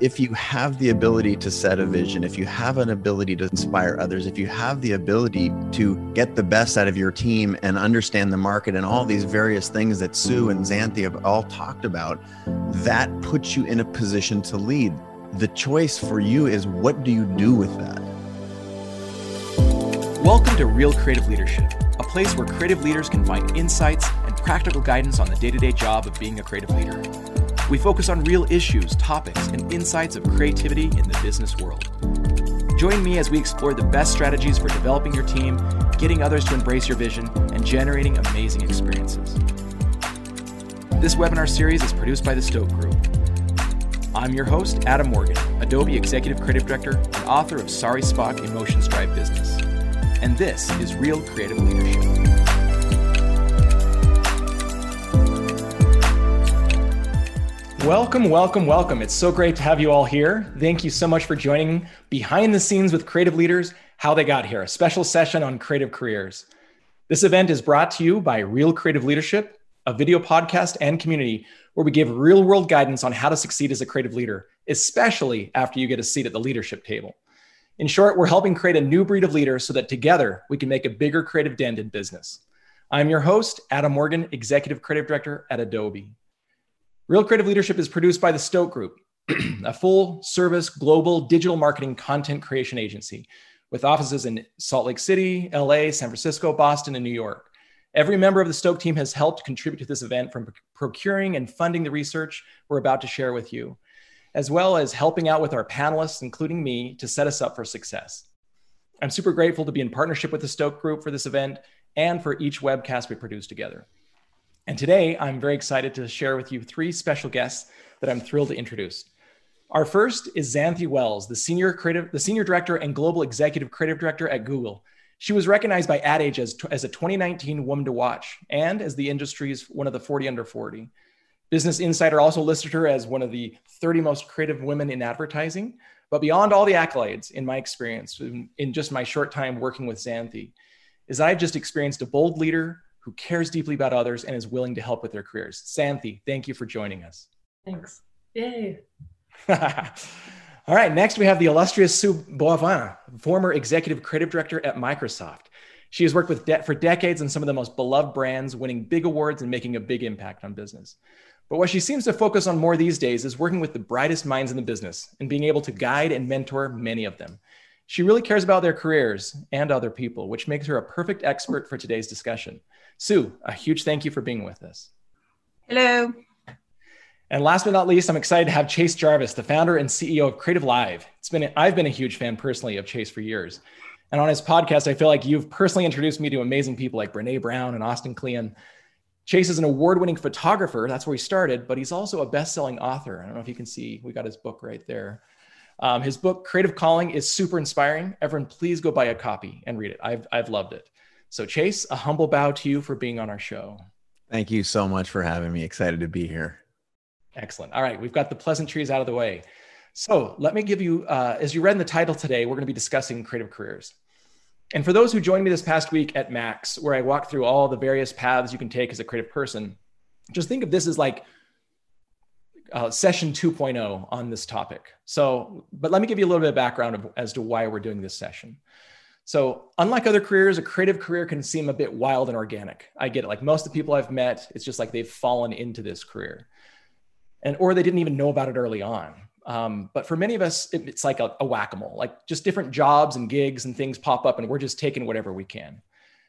if you have the ability to set a vision, if you have an ability to inspire others, if you have the ability to get the best out of your team and understand the market and all these various things that Sue and Xanthi have all talked about, that puts you in a position to lead. The choice for you is what do you do with that? Welcome to Real Creative Leadership, a place where creative leaders can find insights and practical guidance on the day to day job of being a creative leader. We focus on real issues, topics, and insights of creativity in the business world. Join me as we explore the best strategies for developing your team, getting others to embrace your vision, and generating amazing experiences. This webinar series is produced by the Stoke Group. I'm your host, Adam Morgan, Adobe Executive Creative Director and author of Sorry Spock Emotions Drive Business. And this is Real Creative Leadership. Welcome, welcome, welcome. It's so great to have you all here. Thank you so much for joining Behind the Scenes with Creative Leaders How They Got Here, a special session on creative careers. This event is brought to you by Real Creative Leadership, a video podcast and community where we give real world guidance on how to succeed as a creative leader, especially after you get a seat at the leadership table. In short, we're helping create a new breed of leaders so that together we can make a bigger creative dent in business. I'm your host, Adam Morgan, Executive Creative Director at Adobe. Real Creative Leadership is produced by the Stoke Group, a full service global digital marketing content creation agency with offices in Salt Lake City, LA, San Francisco, Boston, and New York. Every member of the Stoke team has helped contribute to this event from procuring and funding the research we're about to share with you, as well as helping out with our panelists, including me, to set us up for success. I'm super grateful to be in partnership with the Stoke Group for this event and for each webcast we produce together. And today, I'm very excited to share with you three special guests that I'm thrilled to introduce. Our first is Xanthi Wells, the senior creative, the senior director and global executive creative director at Google. She was recognized by Ad Age as, as a 2019 woman to watch and as the industry's one of the 40 under 40. Business Insider also listed her as one of the 30 most creative women in advertising. But beyond all the accolades, in my experience, in, in just my short time working with Xanthi, is I've just experienced a bold leader who cares deeply about others and is willing to help with their careers. Xanthi, thank you for joining us. Thanks. Yay. All right, next we have the illustrious Sue Boivin, former executive creative director at Microsoft. She has worked with for decades on some of the most beloved brands, winning big awards and making a big impact on business. But what she seems to focus on more these days is working with the brightest minds in the business and being able to guide and mentor many of them. She really cares about their careers and other people, which makes her a perfect expert for today's discussion. Sue, a huge thank you for being with us. Hello. And last but not least, I'm excited to have Chase Jarvis, the founder and CEO of Creative Live. It's been I've been a huge fan personally of Chase for years. And on his podcast, I feel like you've personally introduced me to amazing people like Brene Brown and Austin Kleon. Chase is an award-winning photographer. That's where he started, but he's also a best-selling author. I don't know if you can see, we got his book right there. Um, his book, Creative Calling, is super inspiring. Everyone, please go buy a copy and read it. I've, I've loved it. So, Chase, a humble bow to you for being on our show. Thank you so much for having me. Excited to be here. Excellent. All right, we've got the pleasantries out of the way. So, let me give you, uh, as you read in the title today, we're going to be discussing creative careers. And for those who joined me this past week at Max, where I walked through all the various paths you can take as a creative person, just think of this as like uh, session 2.0 on this topic. So, but let me give you a little bit of background of, as to why we're doing this session. So, unlike other careers, a creative career can seem a bit wild and organic. I get it. Like most of the people I've met, it's just like they've fallen into this career, and or they didn't even know about it early on. Um, but for many of us, it, it's like a, a whack-a-mole. Like just different jobs and gigs and things pop up, and we're just taking whatever we can. And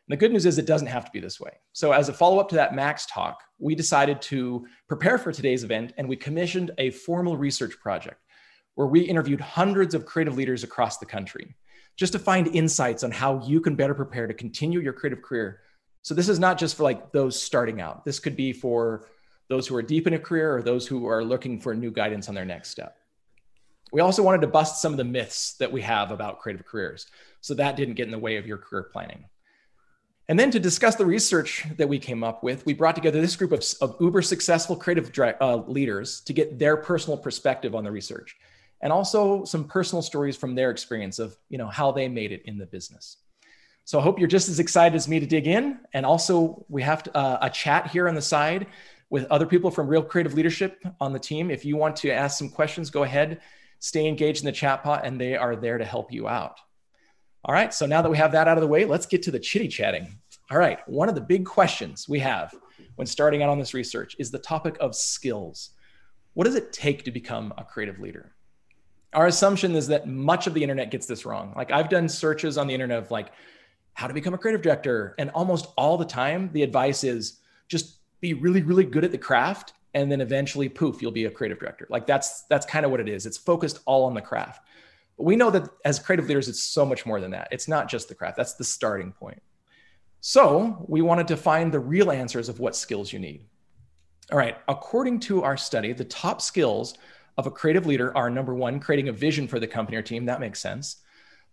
the good news is it doesn't have to be this way. So, as a follow-up to that Max talk, we decided to prepare for today's event, and we commissioned a formal research project where we interviewed hundreds of creative leaders across the country just to find insights on how you can better prepare to continue your creative career. So this is not just for like those starting out. This could be for those who are deep in a career or those who are looking for new guidance on their next step. We also wanted to bust some of the myths that we have about creative careers. So that didn't get in the way of your career planning. And then to discuss the research that we came up with, we brought together this group of, of uber successful creative uh, leaders to get their personal perspective on the research and also some personal stories from their experience of you know how they made it in the business so i hope you're just as excited as me to dig in and also we have to, uh, a chat here on the side with other people from Real Creative Leadership on the team. If you want to ask some questions, go ahead, stay engaged in the chat pot, and they are there to help you out. All right, so now that we have that out of the way, let's get to the chitty chatting. All right, one of the big questions we have when starting out on this research is the topic of skills. What does it take to become a creative leader? Our assumption is that much of the internet gets this wrong. Like I've done searches on the internet of like how to become a creative director, and almost all the time the advice is just be really, really good at the craft, and then eventually, poof, you'll be a creative director. Like that's that's kind of what it is. It's focused all on the craft. But we know that as creative leaders, it's so much more than that. It's not just the craft. That's the starting point. So we wanted to find the real answers of what skills you need. All right, according to our study, the top skills of a creative leader are number one, creating a vision for the company or team. That makes sense.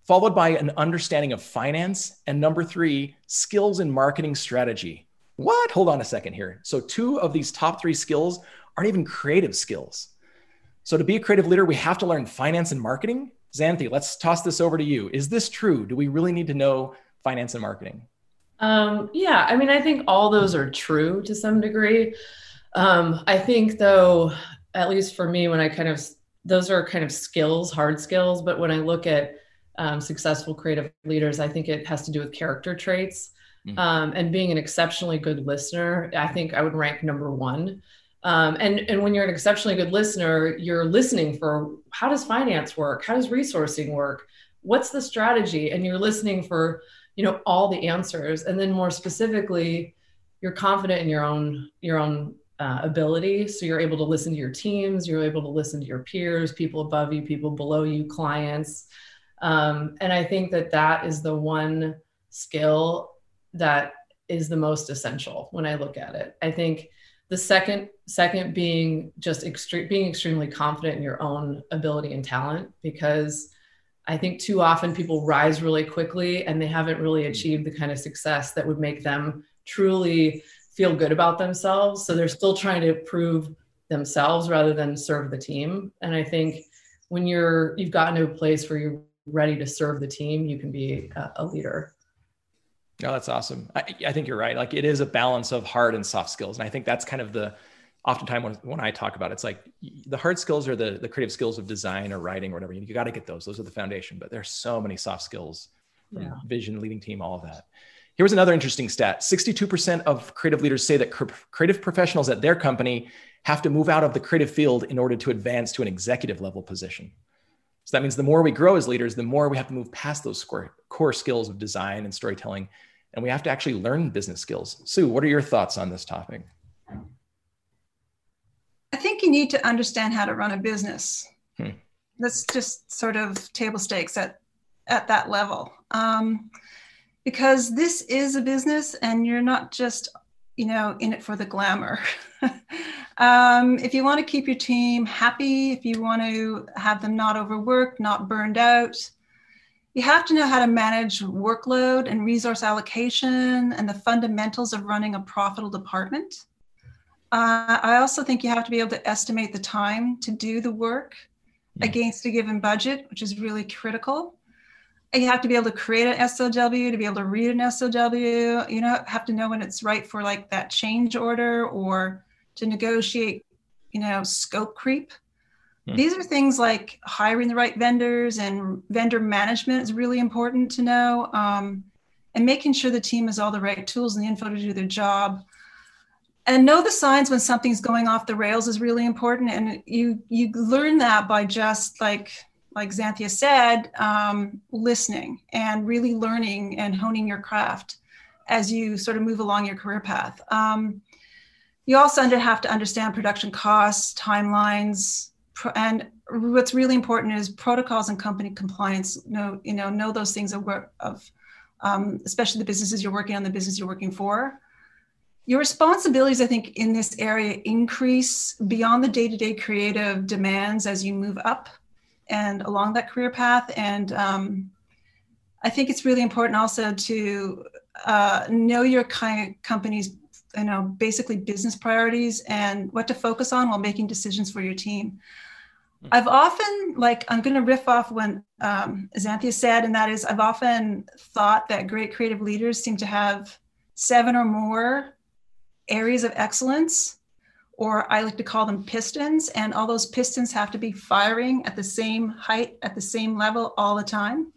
Followed by an understanding of finance. And number three, skills in marketing strategy. What? Hold on a second here. So, two of these top three skills aren't even creative skills. So, to be a creative leader, we have to learn finance and marketing. Xanthi, let's toss this over to you. Is this true? Do we really need to know finance and marketing? Um, yeah, I mean, I think all those are true to some degree. Um, I think, though, at least for me, when I kind of, those are kind of skills, hard skills. But when I look at um, successful creative leaders, I think it has to do with character traits. Mm-hmm. Um, and being an exceptionally good listener, I think I would rank number one. Um, and, and when you're an exceptionally good listener, you're listening for how does finance work? How does resourcing work? What's the strategy? And you're listening for, you know, all the answers. And then more specifically, you're confident in your own, your own uh, ability. So you're able to listen to your teams, you're able to listen to your peers, people above you, people below you, clients. Um, and I think that that is the one skill that is the most essential when I look at it. I think the second second being just extreme being extremely confident in your own ability and talent because i think too often people rise really quickly and they haven't really achieved the kind of success that would make them truly feel good about themselves so they're mm-hmm. still trying to prove themselves rather than serve the team and i think when you're you've gotten to a place where you're ready to serve the team you can be a, a leader no, that's awesome. I, I, think you're right. Like it is a balance of hard and soft skills. And I think that's kind of the oftentimes when, when I talk about it, it's like the hard skills are the, the creative skills of design or writing or whatever. You, you got to get those. Those are the foundation. But there's so many soft skills from yeah. vision, leading team, all of that. Here's another interesting stat 62% of creative leaders say that creative professionals at their company have to move out of the creative field in order to advance to an executive level position. So that means the more we grow as leaders, the more we have to move past those core, core skills of design and storytelling. And we have to actually learn business skills. Sue, what are your thoughts on this topic? I think you need to understand how to run a business. Hmm. That's just sort of table stakes at, at that level. Um, because this is a business and you're not just you know in it for the glamour. Um, if you want to keep your team happy if you want to have them not overworked not burned out you have to know how to manage workload and resource allocation and the fundamentals of running a profitable department. Uh, i also think you have to be able to estimate the time to do the work mm. against a given budget which is really critical you have to be able to create an SOW to be able to read an SOW. You know, have to know when it's right for like that change order or to negotiate, you know, scope creep. Hmm. These are things like hiring the right vendors and vendor management is really important to know. Um, and making sure the team has all the right tools and the info to do their job. And know the signs when something's going off the rails is really important. And you you learn that by just like like Xanthia said, um, listening and really learning and honing your craft as you sort of move along your career path. Um, you also have to understand production costs, timelines, and what's really important is protocols and company compliance. Know you know know those things of, of um, especially the businesses you're working on, the business you're working for. Your responsibilities, I think, in this area increase beyond the day-to-day creative demands as you move up and along that career path. And um, I think it's really important also to uh, know your kind of company's, you know, basically business priorities and what to focus on while making decisions for your team. Hmm. I've often, like, I'm going to riff off when um, Xanthia said, and that is, I've often thought that great creative leaders seem to have seven or more areas of excellence or I like to call them pistons, and all those pistons have to be firing at the same height, at the same level all the time.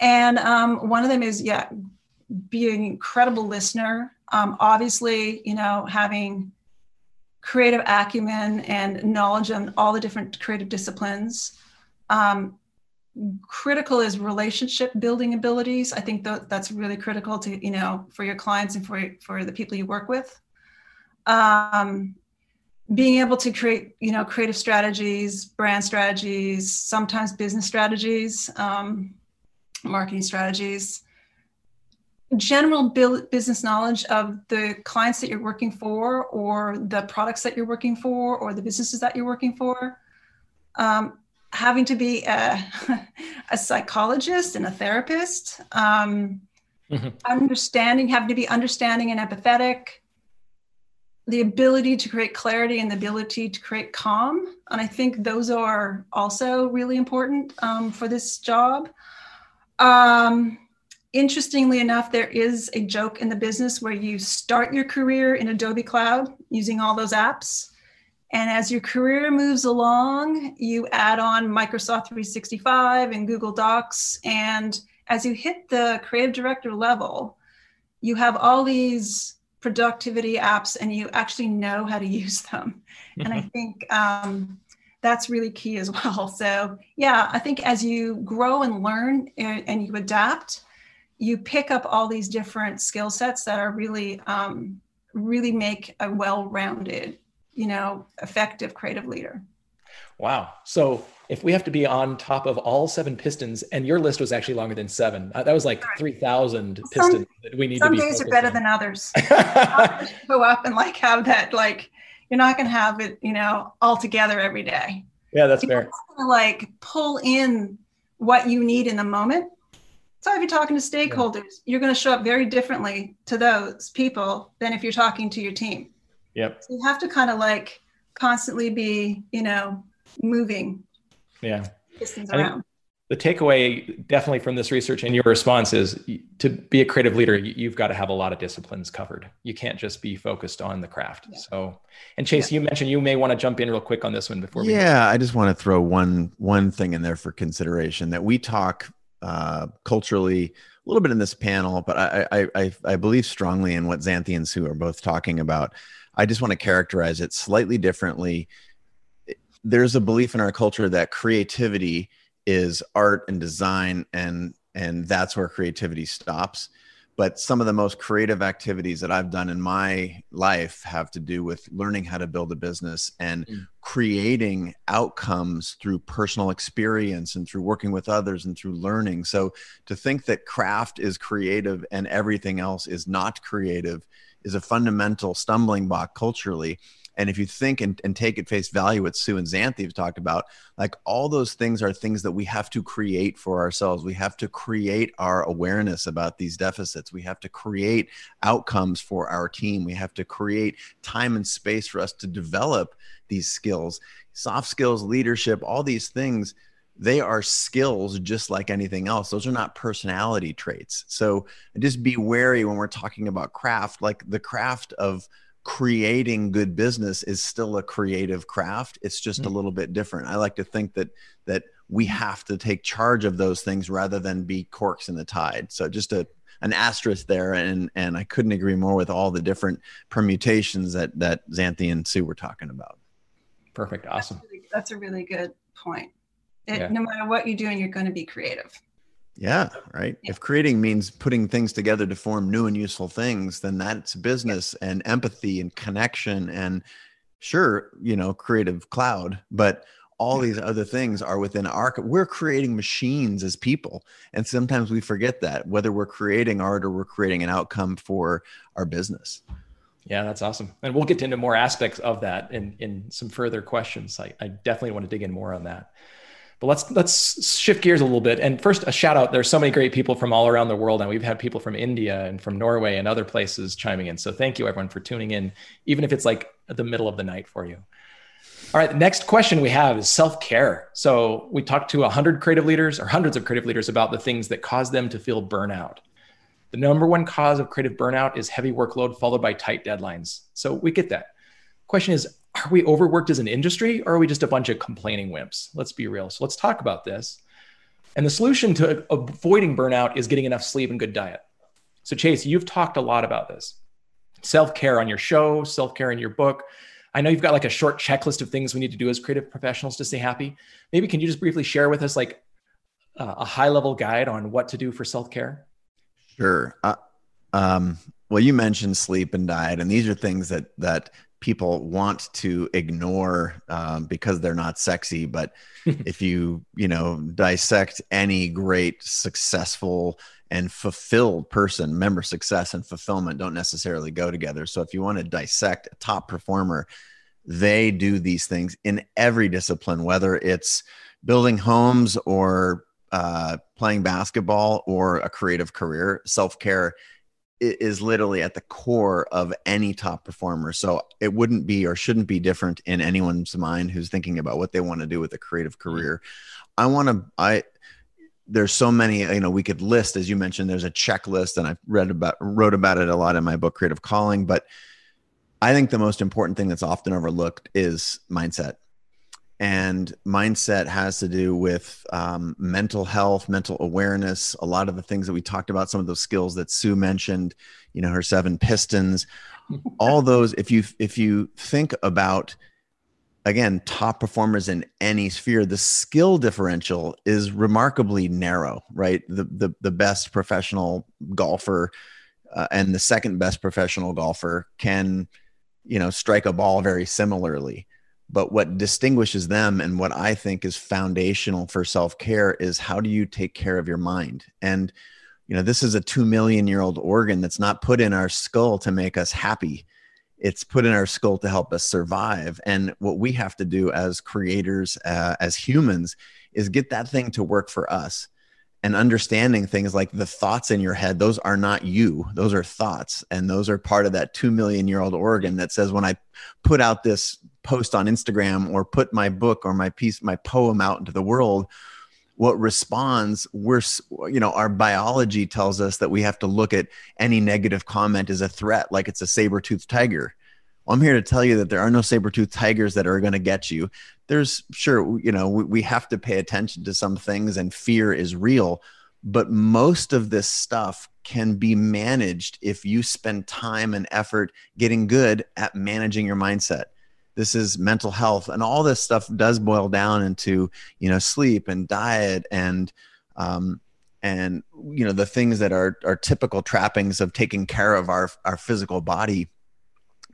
And um, one of them is, yeah, be an incredible listener. Um, obviously, you know, having creative acumen and knowledge on all the different creative disciplines. Um, critical is relationship building abilities. I think that that's really critical to, you know, for your clients and for, for the people you work with. Um, being able to create, you know, creative strategies, brand strategies, sometimes business strategies, um, marketing strategies, general business knowledge of the clients that you're working for or the products that you're working for or the businesses that you're working for um, having to be a, a, psychologist and a therapist um, mm-hmm. understanding having to be understanding and empathetic the ability to create clarity and the ability to create calm and i think those are also really important um, for this job um, interestingly enough, there is a joke in the business where you start your career in Adobe Cloud using all those apps. And as your career moves along, you add on Microsoft 365 and Google Docs. And as you hit the creative director level, you have all these productivity apps and you actually know how to use them. And I mm-hmm. think um, that's really key as well. So, yeah, I think as you grow and learn and, and you adapt, you pick up all these different skill sets that are really um, really make a well-rounded you know effective creative leader wow so if we have to be on top of all seven pistons and your list was actually longer than seven uh, that was like 3000 pistons that we need some to be Some days are better on. than others go up and like have that like you're not going to have it you know all together every day yeah that's you're fair like pull in what you need in the moment so if you're talking to stakeholders, yeah. you're going to show up very differently to those people than if you're talking to your team. Yep. So you have to kind of like constantly be, you know, moving. Yeah. Distance around. The takeaway definitely from this research and your response is to be a creative leader, you've got to have a lot of disciplines covered. You can't just be focused on the craft. Yeah. So, and Chase, yeah. you mentioned you may want to jump in real quick on this one before. Yeah, I just want to throw one one thing in there for consideration that we talk uh, culturally a little bit in this panel, but I, I, I, believe strongly in what Xanthians who are both talking about. I just want to characterize it slightly differently. There's a belief in our culture that creativity is art and design, and and that's where creativity stops but some of the most creative activities that I've done in my life have to do with learning how to build a business and mm. creating outcomes through personal experience and through working with others and through learning. So to think that craft is creative and everything else is not creative is a fundamental stumbling block culturally. And if you think and, and take at face value what Sue and Xanthi have talked about, like all those things are things that we have to create for ourselves. We have to create our awareness about these deficits. We have to create outcomes for our team. We have to create time and space for us to develop these skills, soft skills, leadership, all these things they are skills just like anything else. Those are not personality traits. So just be wary when we're talking about craft, like the craft of creating good business is still a creative craft. It's just mm-hmm. a mm. little bit different. I like to think that that we have to take charge of those things rather than be corks in the tide. So just a an asterisk there and and i couldn't agree more with all the different permutations that that xanthi and sue were talking about. Perfect. Awesome. that's, really, that's a really good point. It, yeah. no matter what you're doing you're going to be creative yeah, right. Yeah. If creating means putting things together to form new and useful things, then that's business yeah. and empathy and connection and sure, you know, creative cloud, but all these other things are within our we're creating machines as people and sometimes we forget that whether we're creating art or we're creating an outcome for our business yeah that's awesome and we'll get into more aspects of that in in some further questions i, I definitely want to dig in more on that but let's let's shift gears a little bit. And first, a shout out. There's so many great people from all around the world, and we've had people from India and from Norway and other places chiming in. So thank you everyone for tuning in, even if it's like the middle of the night for you. All right, the next question we have is self care. So we talked to 100 creative leaders or hundreds of creative leaders about the things that cause them to feel burnout. The number one cause of creative burnout is heavy workload followed by tight deadlines. So we get that question is are we overworked as an industry or are we just a bunch of complaining wimps? Let's be real. So let's talk about this. And the solution to avoiding burnout is getting enough sleep and good diet. So, Chase, you've talked a lot about this self care on your show, self care in your book. I know you've got like a short checklist of things we need to do as creative professionals to stay happy. Maybe can you just briefly share with us like uh, a high level guide on what to do for self care? Sure. Uh, um, well, you mentioned sleep and diet, and these are things that that people want to ignore um, because they're not sexy. But if you you know dissect any great successful and fulfilled person, remember success and fulfillment don't necessarily go together. So if you want to dissect a top performer, they do these things in every discipline, whether it's building homes or uh, playing basketball or a creative career. Self care is literally at the core of any top performer. So it wouldn't be or shouldn't be different in anyone's mind who's thinking about what they want to do with a creative mm-hmm. career. I want to, I, there's so many, you know, we could list, as you mentioned, there's a checklist and I read about, wrote about it a lot in my book, Creative Calling. But I think the most important thing that's often overlooked is mindset and mindset has to do with um, mental health mental awareness a lot of the things that we talked about some of those skills that sue mentioned you know her seven pistons. All those if you if you think about again top performers in any sphere the skill differential is remarkably narrow right? The the, the best professional golfer uh, and the second best professional golfer can you know strike a ball very similarly but what distinguishes them and what I think is foundational for self care is how do you take care of your mind? And, you know, this is a two million year old organ that's not put in our skull to make us happy. It's put in our skull to help us survive. And what we have to do as creators, uh, as humans, is get that thing to work for us and understanding things like the thoughts in your head those are not you those are thoughts and those are part of that 2 million year old organ that says when i put out this post on instagram or put my book or my piece my poem out into the world what responds we're you know our biology tells us that we have to look at any negative comment as a threat like it's a saber-toothed tiger. Well, I'm here to tell you that there are no saber-toothed tigers that are going to get you. There's sure you know we, we have to pay attention to some things and fear is real but most of this stuff can be managed if you spend time and effort getting good at managing your mindset this is mental health. And all this stuff does boil down into you know sleep and diet and um, and you know the things that are are typical trappings of taking care of our our physical body.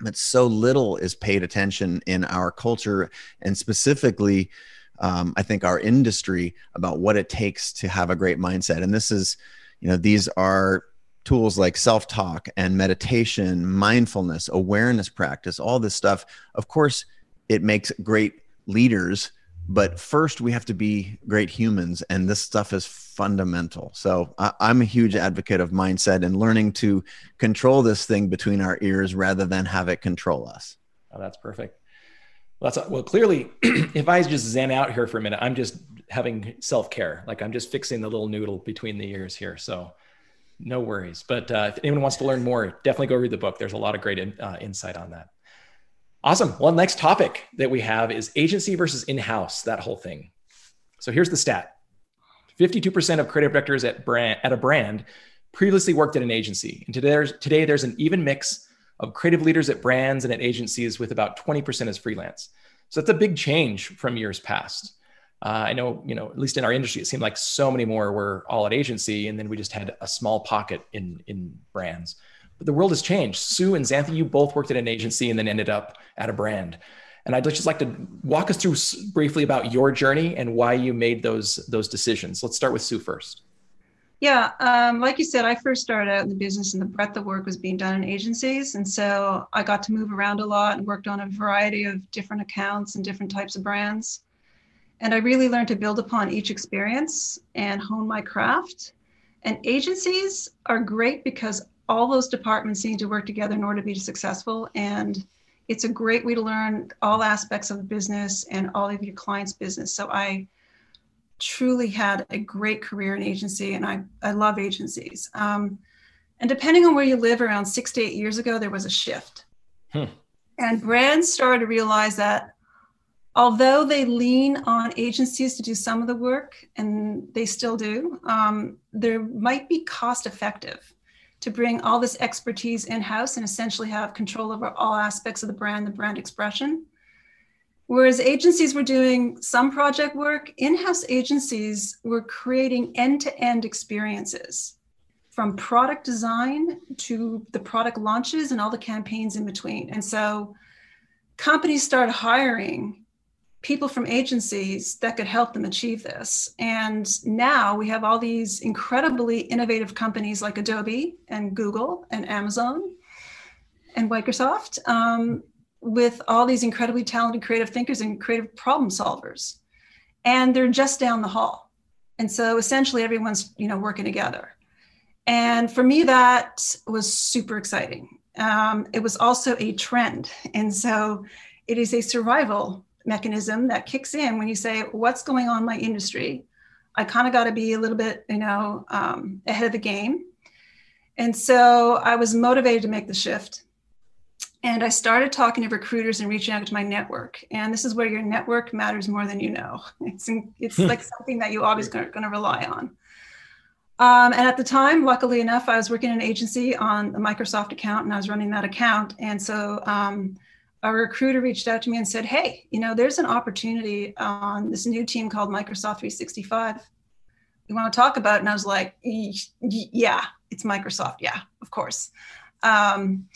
But so little is paid attention in our culture and specifically um, i think our industry about what it takes to have a great mindset. And this is you know these are tools like self-talk and meditation mindfulness awareness practice all this stuff of course it makes great leaders but first we have to be great humans and this stuff is fundamental. So I, am a huge advocate of mindset and learning to control this thing between our ears rather than have it control us. Oh, that's perfect. Well, that's well clearly if i just zen out here for a minute i'm just having self-care. Like i'm just fixing the little noodle between the ears here. So no worries but uh, if anyone wants to learn more definitely go read the book there's a lot of great in, uh, insight on that Awesome. Well, next topic that we have is agency versus in-house, that whole thing. So here's the stat. 52% of creative directors at brand at a brand previously worked at an agency. And today there's, today there's an even mix of creative leaders at brands and at agencies with about 20% as freelance. So that's a big change from years past. Uh, I know, you know, at least in our industry, it seemed like so many more were all at agency, and then we just had a small pocket in in brands. But the world has changed. Sue and Xanthi, you both worked at an agency and then ended up at a brand. And I'd just like to walk us through briefly about your journey and why you made those those decisions. Let's start with Sue first. Yeah, um, like you said, I first started out in the business and the breadth of work was being done in agencies. And so I got to move around a lot and worked on a variety of different accounts and different types of brands. And I really learned to build upon each experience and hone my craft. And agencies are great because all those departments need to work together in order to be successful. And it's a great way to learn all aspects of the business and all of your clients' business. So I truly had a great career in agency and I, I love agencies. Um, and depending on where you live, around six to eight years ago, there was a shift. Hmm. And brands started to realize that although they lean on agencies to do some of the work, and they still do, um, there might be cost effective to bring all this expertise in house and essentially have control over all aspects of the brand, the brand expression. Whereas agencies were doing some project work, in house agencies were creating end to end experiences from product design to the product launches and all the campaigns in between. And so companies started hiring people from agencies that could help them achieve this. And now we have all these incredibly innovative companies like Adobe and Google and Amazon and Microsoft um, with all these incredibly talented creative thinkers and creative problem solvers. And they're just down the hall. And so essentially everyone's, you know, working together. And for me, that was super exciting. Um, it was also a trend. And so it is a survival mechanism that kicks in when you say, What's going on in my industry? I kind of got to be a little bit, you know, um, ahead of the game. And so I was motivated to make the shift. And I started talking to recruiters and reaching out to my network. And this is where your network matters more than you know. It's, it's like something that you always going to rely on. Um, and at the time, luckily enough, I was working in an agency on the Microsoft account and I was running that account. And so um, a recruiter reached out to me and said, Hey, you know, there's an opportunity on this new team called Microsoft 365. You want to talk about it? And I was like, Yeah, it's Microsoft. Yeah, of course. Um,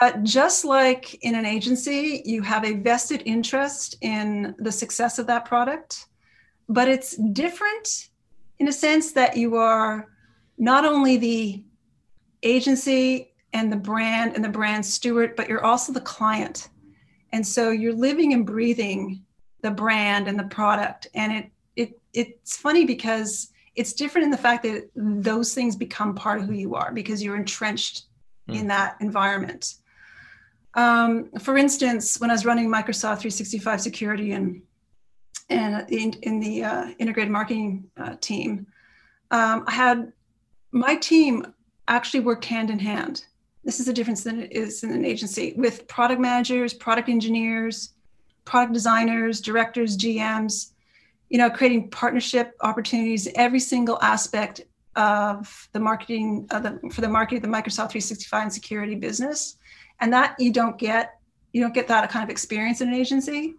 but just like in an agency, you have a vested interest in the success of that product, but it's different in a sense that you are not only the agency and the brand and the brand steward, but you're also the client. And so you're living and breathing the brand and the product. And it it it's funny because it's different in the fact that those things become part of who you are because you're entrenched mm. in that environment. Um, for instance, when I was running Microsoft 365 security and and in, in the uh, integrated marketing uh, team, um, I had my team actually worked hand in hand. This is a difference than it is in an agency with product managers, product engineers, product designers, directors, GMs, you know, creating partnership opportunities, every single aspect of the marketing of the, for the marketing of the Microsoft 365 and security business. And that you don't get, you don't get that kind of experience in an agency.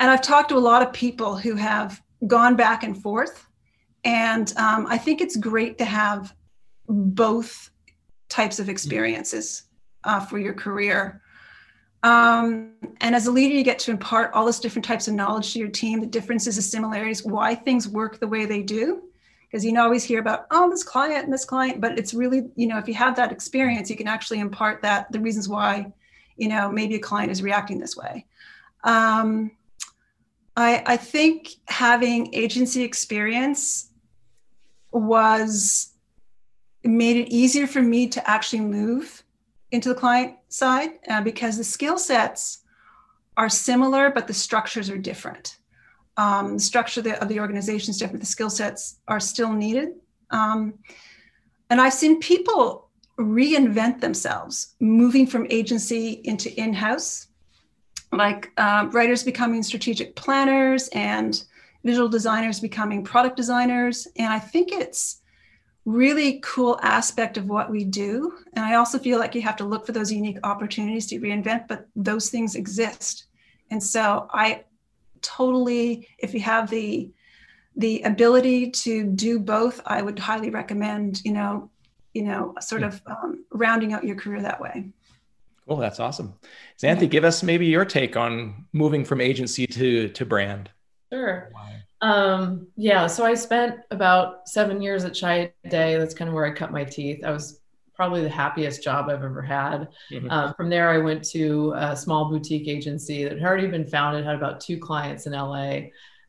And I've talked to a lot of people who have gone back and forth. And um, I think it's great to have both types of experiences uh, for your career. Um, and as a leader, you get to impart all this different types of knowledge to your team, the differences, the similarities, why things work the way they do. Because you know, always hear about, oh, this client and this client, but it's really, you know, if you have that experience, you can actually impart that the reasons why, you know, maybe a client is reacting this way. Um, I, I think having agency experience was made it easier for me to actually move into the client side uh, because the skill sets are similar, but the structures are different. Um, the structure of the, of the organization is different. The skill sets are still needed. Um, and I've seen people reinvent themselves, moving from agency into in house like uh, writers becoming strategic planners and visual designers becoming product designers. And I think it's really cool aspect of what we do. And I also feel like you have to look for those unique opportunities to reinvent, but those things exist. And so I totally, if you have the the ability to do both, I would highly recommend, you know, you know, sort of um, rounding out your career that way. Cool, that's awesome. Xanthi, give us maybe your take on moving from agency to to brand. Sure. Um, yeah, so I spent about seven years at Chiat Day. That's kind of where I cut my teeth. I was probably the happiest job I've ever had. Mm-hmm. Uh, from there, I went to a small boutique agency that had already been founded, had about two clients in LA.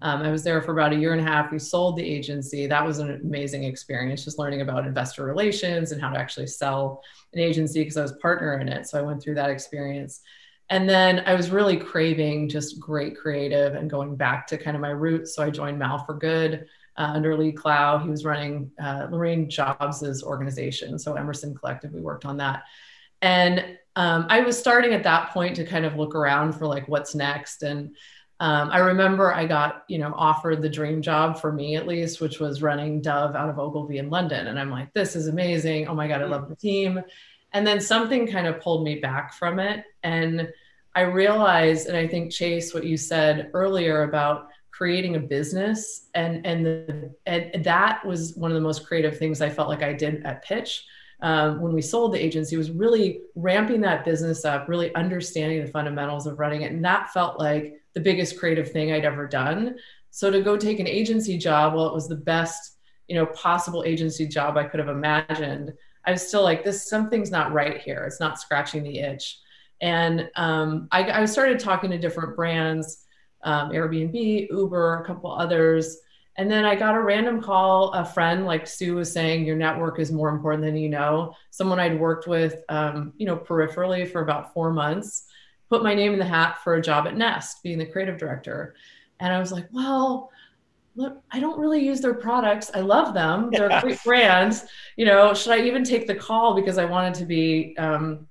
Um, I was there for about a year and a half. We sold the agency. That was an amazing experience, just learning about investor relations and how to actually sell an agency because I was partner in it. So I went through that experience. And then I was really craving just great creative and going back to kind of my roots. So I joined Mal for Good uh, under Lee Clow. He was running uh, Laurene Jobs's organization. So Emerson Collective, we worked on that. And um, I was starting at that point to kind of look around for like what's next. And um, I remember I got, you know, offered the dream job for me at least, which was running Dove out of Ogilvy in London. And I'm like, this is amazing. Oh my God, I love the team. And then something kind of pulled me back from it. And I realized, and I think Chase, what you said earlier about creating a business and and the and that was one of the most creative things I felt like I did at Pitch um, when we sold the agency was really ramping that business up, really understanding the fundamentals of running it, and that felt like the biggest creative thing I'd ever done. So to go take an agency job, well, it was the best you know possible agency job I could have imagined. I was still like, this something's not right here. It's not scratching the itch. And um, I, I started talking to different brands um, Airbnb, Uber, a couple others. And then I got a random call, a friend, like Sue was saying, your network is more important than you know. Someone I'd worked with, um, you know, peripherally for about four months, put my name in the hat for a job at Nest, being the creative director. And I was like, well, look, I don't really use their products. I love them. They're great brands. You know, should I even take the call because I wanted to be um,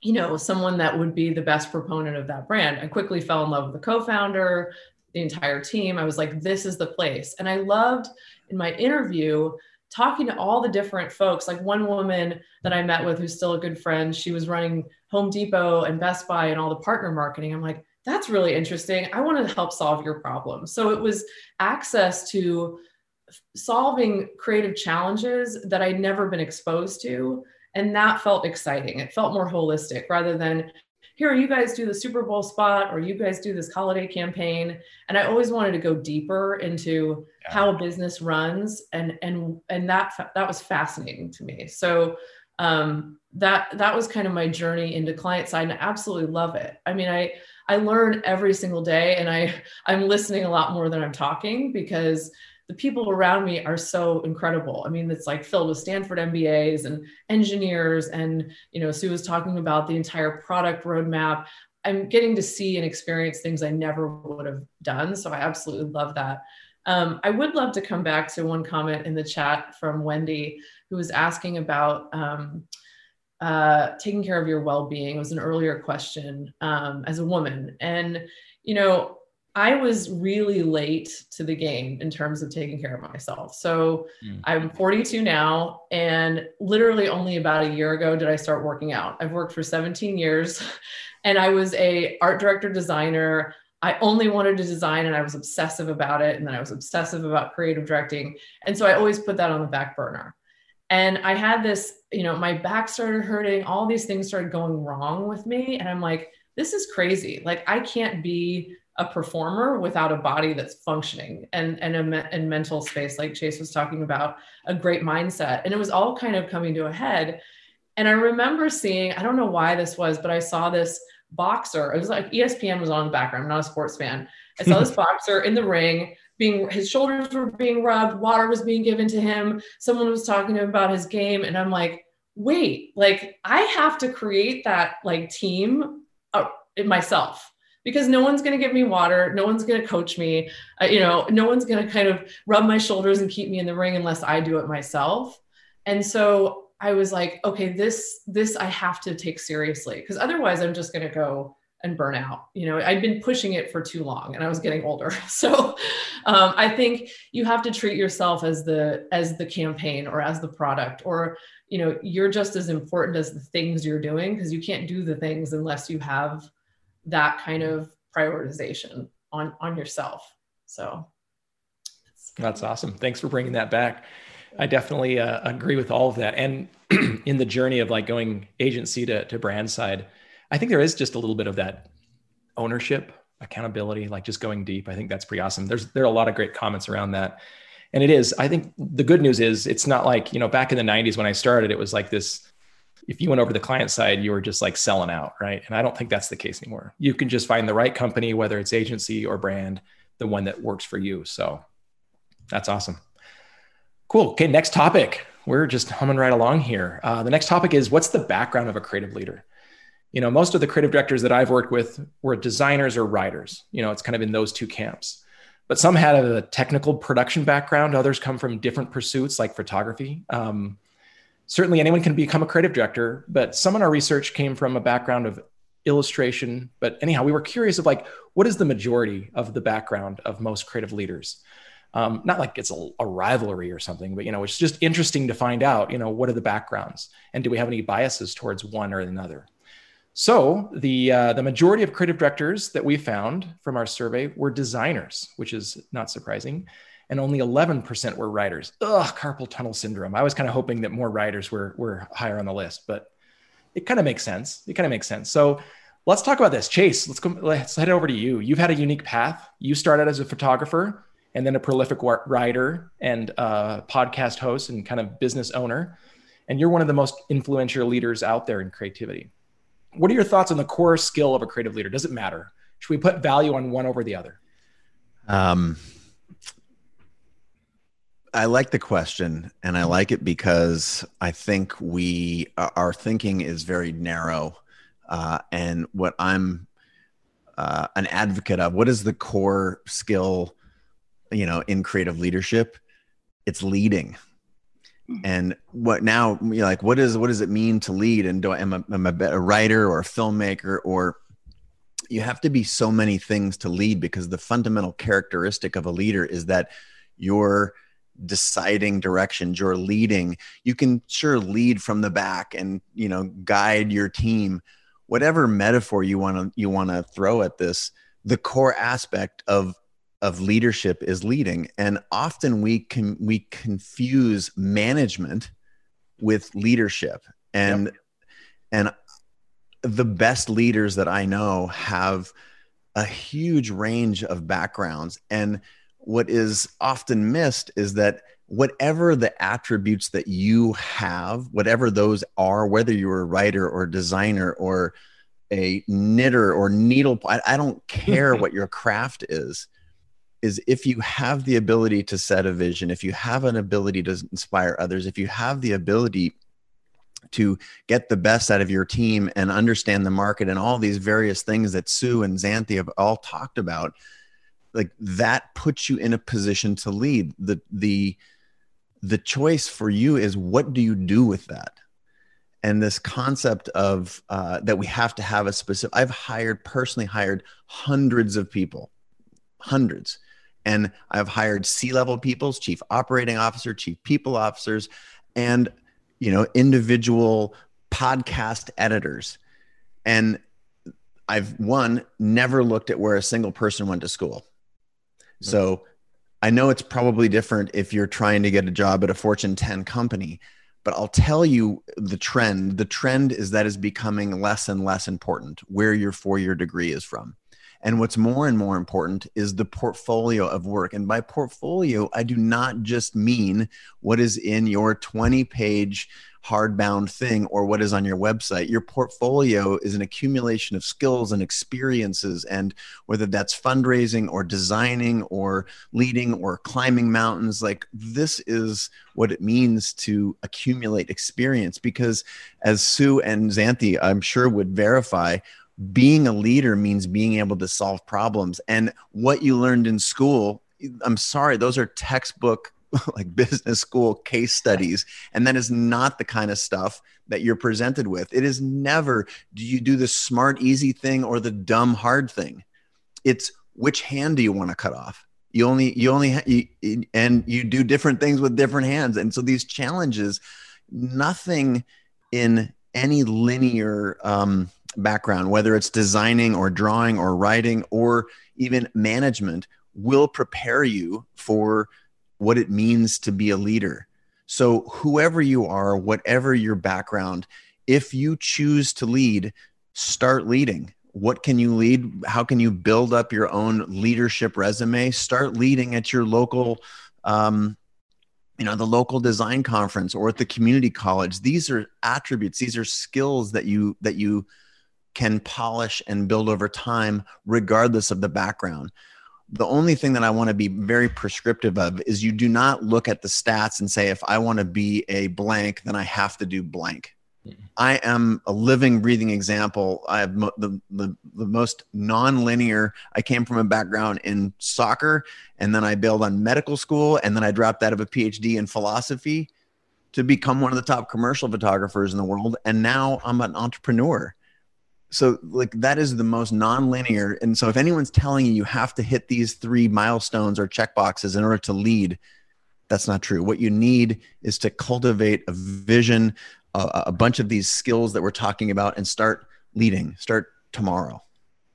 you know, someone that would be the best proponent of that brand. I quickly fell in love with the co-founder, the entire team. I was like, this is the place. And I loved in my interview talking to all the different folks. Like one woman that I met with who's still a good friend, she was running Home Depot and Best Buy and all the partner marketing. I'm like, that's really interesting. I want to help solve your problem. So it was access to solving creative challenges that I'd never been exposed to and that felt exciting. It felt more holistic rather than here, you guys do the Super Bowl spot or you guys do this holiday campaign. And I always wanted to go deeper into yeah. how a business runs. And, and, and that, that was fascinating to me. So um, that, that was kind of my journey into client side and I absolutely love it. I mean, I, I learn every single day and I, I'm listening a lot more than I'm talking because the people around me are so incredible. I mean, it's like filled with Stanford MBAs and engineers. And, you know, Sue was talking about the entire product roadmap. I'm getting to see and experience things I never would have done. So I absolutely love that. Um, I would love to come back to one comment in the chat from Wendy, who was asking about um, uh, taking care of your well-being. Was an earlier question um, as a woman, and you know, I was really late to the game in terms of taking care of myself. So mm. I'm 42 now, and literally only about a year ago did I start working out. I've worked for 17 years, and I was a art director designer. I only wanted to design, and I was obsessive about it. And then I was obsessive about creative directing, and so I always put that on the back burner. And I had this, you know, my back started hurting. All these things started going wrong with me, and I'm like, this is crazy. Like I can't be a performer without a body that's functioning and and a and mental space like chase was talking about a great mindset. And it was all kind of coming to a head. And i remember seeing i don't know why this was but i saw this boxer. It was like espn was on in the background. I'm not a sports fan. I saw this boxer in the ring being his shoulders were being rubbed water was being given to him someone was talking to him about his game and i'm like wait like i have to create that like team uh, myself. Because no one's going to give me water no one's going to coach me uh, you know no one's going to kind of rub my shoulders and keep me in the ring unless i do it myself. And so i was like okay this this i have to take seriously because otherwise i'm just going to go and burnout. you know i'd been pushing it for too long and i was getting older. So um, i think you have to treat yourself as the as the campaign or as the product or you know you're just as important as the things you're doing because you can't do the things unless you have that kind of prioritization on on yourself. So. That's awesome. Thanks for bringing that back. I definitely uh, agree with all of that. And in the journey of like going agency to, to brand side i think there is just a little bit of that ownership accountability like just going deep i think that's pretty awesome there's there are a lot of great comments around that and it is i think the good news is it's not like you know back in the 90s when i started it was like this if you went over the client side, you were just like selling out, right? And I don't think that's the case anymore. You can just find the right company, whether it's agency or brand, the one that works for you. So that's awesome. Cool. Okay, next topic. We're just humming right along here. Uh, the next topic is what's the background of a creative leader? You know, most of the creative directors that I've worked with were designers or writers. You know, it's kind of in those two camps. But some had a technical production background. Others come from different pursuits like photography. Um, certainly anyone can become a creative director, but some in our research came from a background of illustration. But anyhow, we were curious of like, what is the majority of the background of most creative leaders? Um, not like it's a, a, rivalry or something, but you know, it's just interesting to find out, you know, what are the backgrounds and do we have any biases towards one or another? So the uh, the majority of creative directors that we found from our survey were designers, which is not surprising, and only 11% were writers. Ugh, carpal tunnel syndrome. I was kind of hoping that more writers were were higher on the list, but it kind of makes sense. It kind of makes sense. So let's talk about this. Chase, let's go. Let's head over to you. You've had a unique path. You started as a photographer and then a prolific writer and uh, podcast host and kind of business owner. And you're one of the most influential leaders out there in creativity. What are your thoughts on the core skill of a creative leader? Does it matter? Should we put value on one over the other? Um, I like the question, and I like it because I think we our thinking is very narrow, uh, and what I'm uh, an advocate of. What is the core skill, you know, in creative leadership? It's leading Mm. and what now you know, like what is what does it mean to lead? And do I am a, am a, a writer or a filmmaker? Or you have to be so many things to lead because the fundamental characteristic of a leader is that you're deciding directions you're leading. You can sure lead from the back and you know guide your team. Whatever metaphor you want to you want to throw at this the core aspect of of leadership is leading. And often we can we confuse management with leadership. And yep. and the best leaders that i know have a huge range of backgrounds. And what is often missed is that whatever the attributes that you have whatever those are whether you're a writer or designer or a knitter or needle I, I don't care what your craft is is if you have the ability to set a vision, if you have an ability to inspire others, if you have the ability to get the best out of your team and understand the market and all these various things that Sue and Xanthi have all talked about, like that puts you in a position to lead. The the the choice for you is what do you do with that? And this concept of uh, that we have to have a specific. I've hired personally hired hundreds of people, hundreds and I've hired C-level peoples, chief operating officer, chief people officers, and you know, individual podcast editors. And I've one never looked at where a single person went to school. Hmm. So I know it's probably different if you're trying to get a job at a Fortune 10 company, but I'll tell you the trend. The trend is that is becoming less and less important where your four year degree is from. And what's more and more important is the portfolio of work. And by portfolio, I do not just mean what is in your 20 page hardbound thing or what is on your website. Your portfolio is an accumulation of skills and experiences, and whether that's fundraising or designing or leading or climbing mountains, like this is what it means to accumulate experience. Because as Sue and Xanthi, I'm sure, would verify, being a leader means being able to solve problems. And what you learned in school, I'm sorry, those are textbook like business school case studies. And that is not the kind of stuff that you're presented with. It is never do you do the smart, easy thing or the dumb, hard thing. It's which hand do you want to cut off? You only, you only, you, and you do different things with different hands. And so these challenges, nothing in any linear, um, background, whether it's designing or drawing or writing or even management, will prepare you for what it means to be a leader. So, whoever you are, whatever your background, if you choose to lead, start leading. What can you lead? How can you build up your own leadership resume? Start leading at your local um, you know the local design conference or at the community college these are attributes these are skills that you that you can polish and build over time, regardless of the background. The only thing that I want to be very prescriptive of is you do not look at the stats and say, if I want to be a blank, then I have to do blank. Mm-hmm. I am a living, breathing example. I have mo- the, the, the most non-linear. I came from a background in soccer, and then I bailed on medical school, and then I dropped out of a PhD in philosophy to become one of the top commercial photographers in the world. And now I'm an entrepreneur. So, like, that is the most non-linear. And so, if anyone's telling you you have to hit these three milestones or check boxes in order to lead, that's not true. What you need is to cultivate a vision, a, a bunch of these skills that we're talking about, and start leading. Start tomorrow,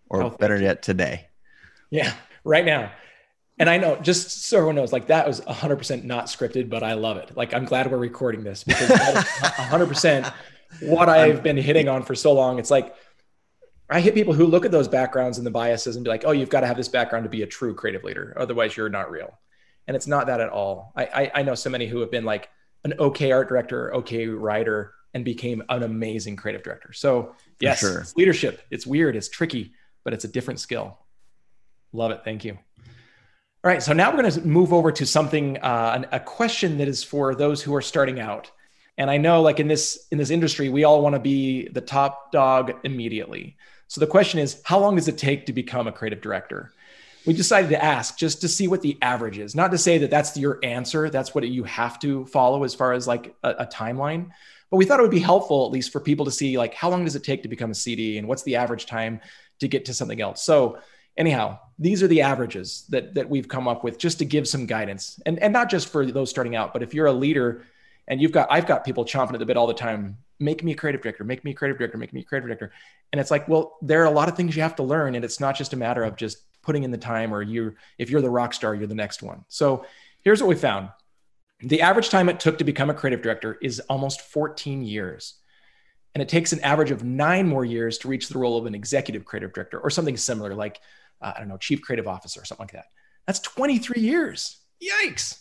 or oh, better yet, today. Yeah, right now. And I know, just so everyone knows, like that was 100% not scripted, but I love it. Like I'm glad we're recording this because 100% what I've been hitting on for so long. It's like I hit people who look at those backgrounds and the biases and be like, "Oh, you've got to have this background to be a true creative leader, otherwise you're not real." And it's not that at all. I, I, I know so many who have been like an okay art director, okay writer, and became an amazing creative director. So yes, sure. it's leadership. It's weird. It's tricky, but it's a different skill. Love it. Thank you. All right, so now we're going to move over to something, uh, a question that is for those who are starting out. And I know, like in this in this industry, we all want to be the top dog immediately. So the question is, how long does it take to become a creative director? We decided to ask just to see what the average is, not to say that that's your answer. That's what you have to follow as far as like a, a timeline. But we thought it would be helpful, at least for people to see, like, how long does it take to become a CD, and what's the average time to get to something else. So anyhow, these are the averages that that we've come up with just to give some guidance, and and not just for those starting out, but if you're a leader and you've got I've got people chomping at the bit all the time. Make me a creative director. Make me a creative director. Make me a creative director. And it's like, well, there are a lot of things you have to learn, and it's not just a matter of just putting in the time, or you if you're the rock star, you're the next one. So here's what we found: the average time it took to become a creative director is almost 14 years. And it takes an average of nine more years to reach the role of an executive creative director or something similar, like uh, I don't know, chief creative officer or something like that. That's 23 years. Yikes.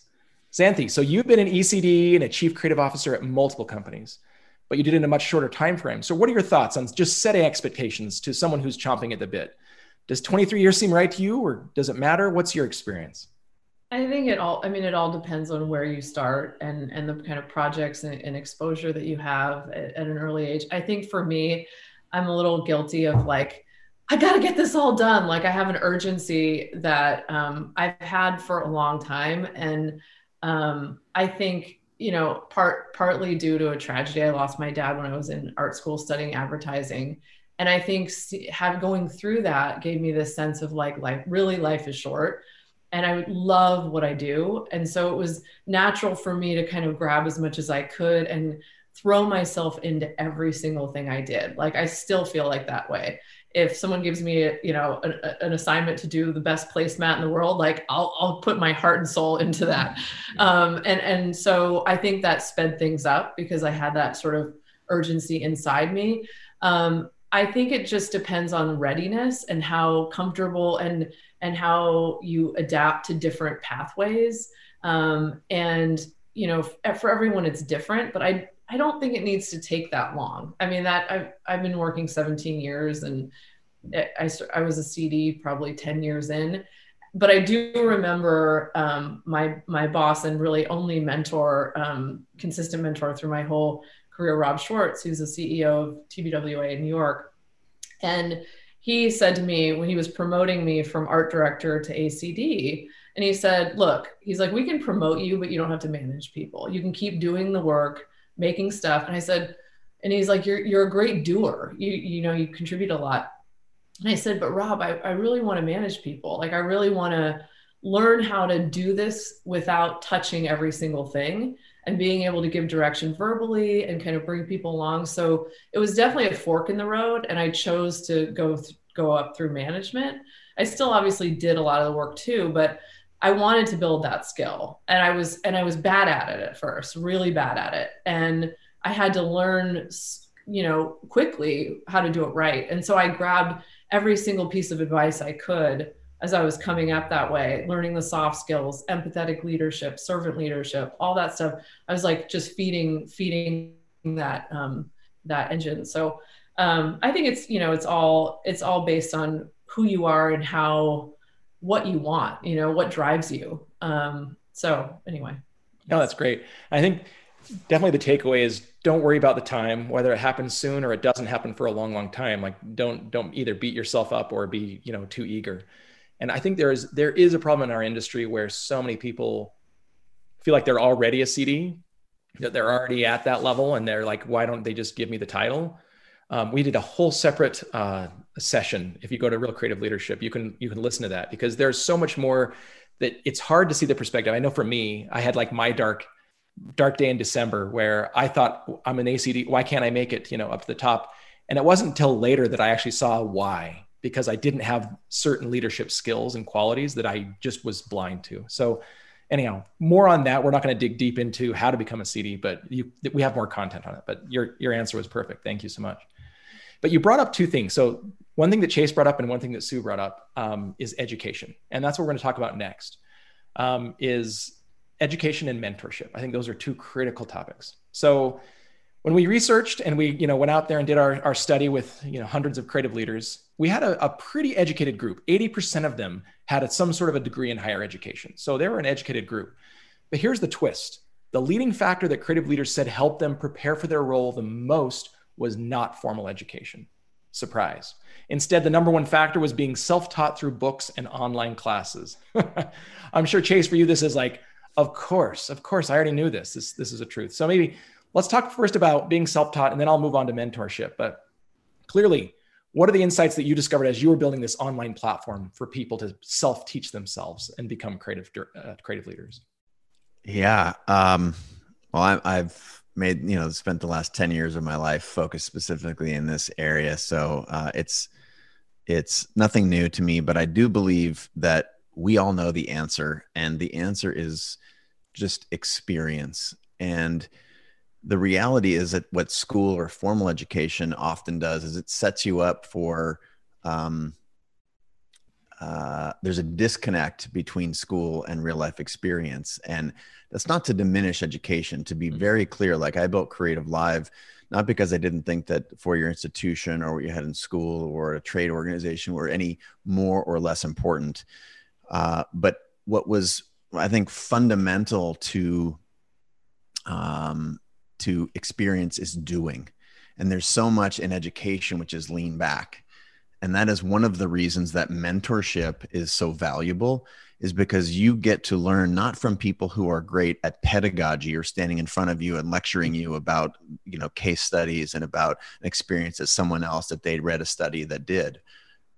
Xanthi, so you've been an ECD and a chief creative officer at multiple companies, but you did it in a much shorter time frame. So what are your thoughts on just setting expectations to someone who's chomping at the bit? Does 23 years seem right to you or does it matter? What's your experience? I think it all, I mean, it all depends on where you start and, and the kind of projects and, and exposure that you have at, at an early age. I think for me, I'm a little guilty of like, I got to get this all done. Like I have an urgency that um, I've had for a long time, and um, I think you know part partly due to a tragedy. I lost my dad when I was in art school studying advertising, and I think have going through that gave me this sense of like life. Really, life is short, and I love what I do, and so it was natural for me to kind of grab as much as I could and throw myself into every single thing I did. Like I still feel like that way if someone gives me a, you know an, an, assignment to do the best placemat in the world like I'll, I'll put my heart and soul into that. Um, and and so i think that sped things up because i had that sort of urgency inside me. Um, i think it just depends on readiness and how comfortable and and how you adapt to different pathways. Um, and you know for everyone it's different but i I don't think it needs to take that long. I mean, that I've, I've been working 17 years and I, I was a CD probably 10 years in. But I do remember um, my my boss and really only mentor, um, consistent mentor through my whole career, Rob Schwartz, who's the CEO of TBWA in New York, and he said to me when he was promoting me from art director to ACD, and he said, "Look, he's like, we can promote you, but you don't have to manage people. You can keep doing the work." Making stuff. And I said, and he's like, you're, you're a great doer. You, you know, you contribute a lot. And I said, but Rob, I, I really want to manage people. Like, I really want to learn how to do this without touching every single thing and being able to give direction verbally and kind of bring people along. So it was definitely a fork in the road. And I chose to go, th- go up through management. I still obviously did a lot of the work too, but I wanted to build that skill and I was and I was bad at it at first, really bad at it. And I had to learn you know quickly how to do it right. And so I grabbed every single piece of advice I could as I was coming up that way, learning the soft skills, empathetic leadership, servant leadership, all that stuff. I was like just feeding feeding that um that engine. So um I think it's you know it's all it's all based on who you are and how what you want, you know, what drives you. Um, so anyway. No, that's great. I think definitely the takeaway is don't worry about the time, whether it happens soon or it doesn't happen for a long, long time. Like don't don't either beat yourself up or be, you know, too eager. And I think there is there is a problem in our industry where so many people feel like they're already a CD that they're already at that level and they're like, why don't they just give me the title? Um, we did a whole separate uh, session. If you go to Real Creative Leadership, you can you can listen to that because there's so much more that it's hard to see the perspective. I know for me, I had like my dark dark day in December where I thought I'm an ACD. Why can't I make it? You know, up to the top. And it wasn't until later that I actually saw why because I didn't have certain leadership skills and qualities that I just was blind to. So anyhow, more on that. We're not going to dig deep into how to become a CD, but you, we have more content on it. But your your answer was perfect. Thank you so much. But you brought up two things. So one thing that Chase brought up and one thing that Sue brought up um, is education, and that's what we're going to talk about next. Um, is education and mentorship. I think those are two critical topics. So when we researched and we you know went out there and did our, our study with you know hundreds of creative leaders we had a, a pretty educated group 80% of them had some sort of a degree in higher education so they were an educated group but here's the twist the leading factor that creative leaders said helped them prepare for their role the most was not formal education surprise instead the number one factor was being self-taught through books and online classes i'm sure chase for you this is like of course of course i already knew this this, this is a truth so maybe let's talk first about being self-taught and then I'll move on to mentorship. But clearly, what are the insights that you discovered as you were building this online platform for people to self-teach themselves and become creative uh, creative leaders? Yeah. Um, well, I, have made you know spent the last ten years of my life focused specifically in this area, so uh, it's it's nothing new to me. But I do believe that we all know the answer, and the answer is just experience and the reality is that what school or formal education often does is it sets you up for um, uh, there's a disconnect between school and real life experience and that's not to diminish education to be mm-hmm. very clear like i built CreativeLive not because i didn't think that for your institution or what you had in school or a trade organization were any more or less important uh, but what was i think fundamental to um, to experience is doing. And there's so much in education which is lean back. And that is one of the reasons that mentorship is so valuable is because you get to learn not from people who are great at pedagogy or standing in front of you and lecturing you about, you know, case studies and about an experience as someone else that they'd read a study that did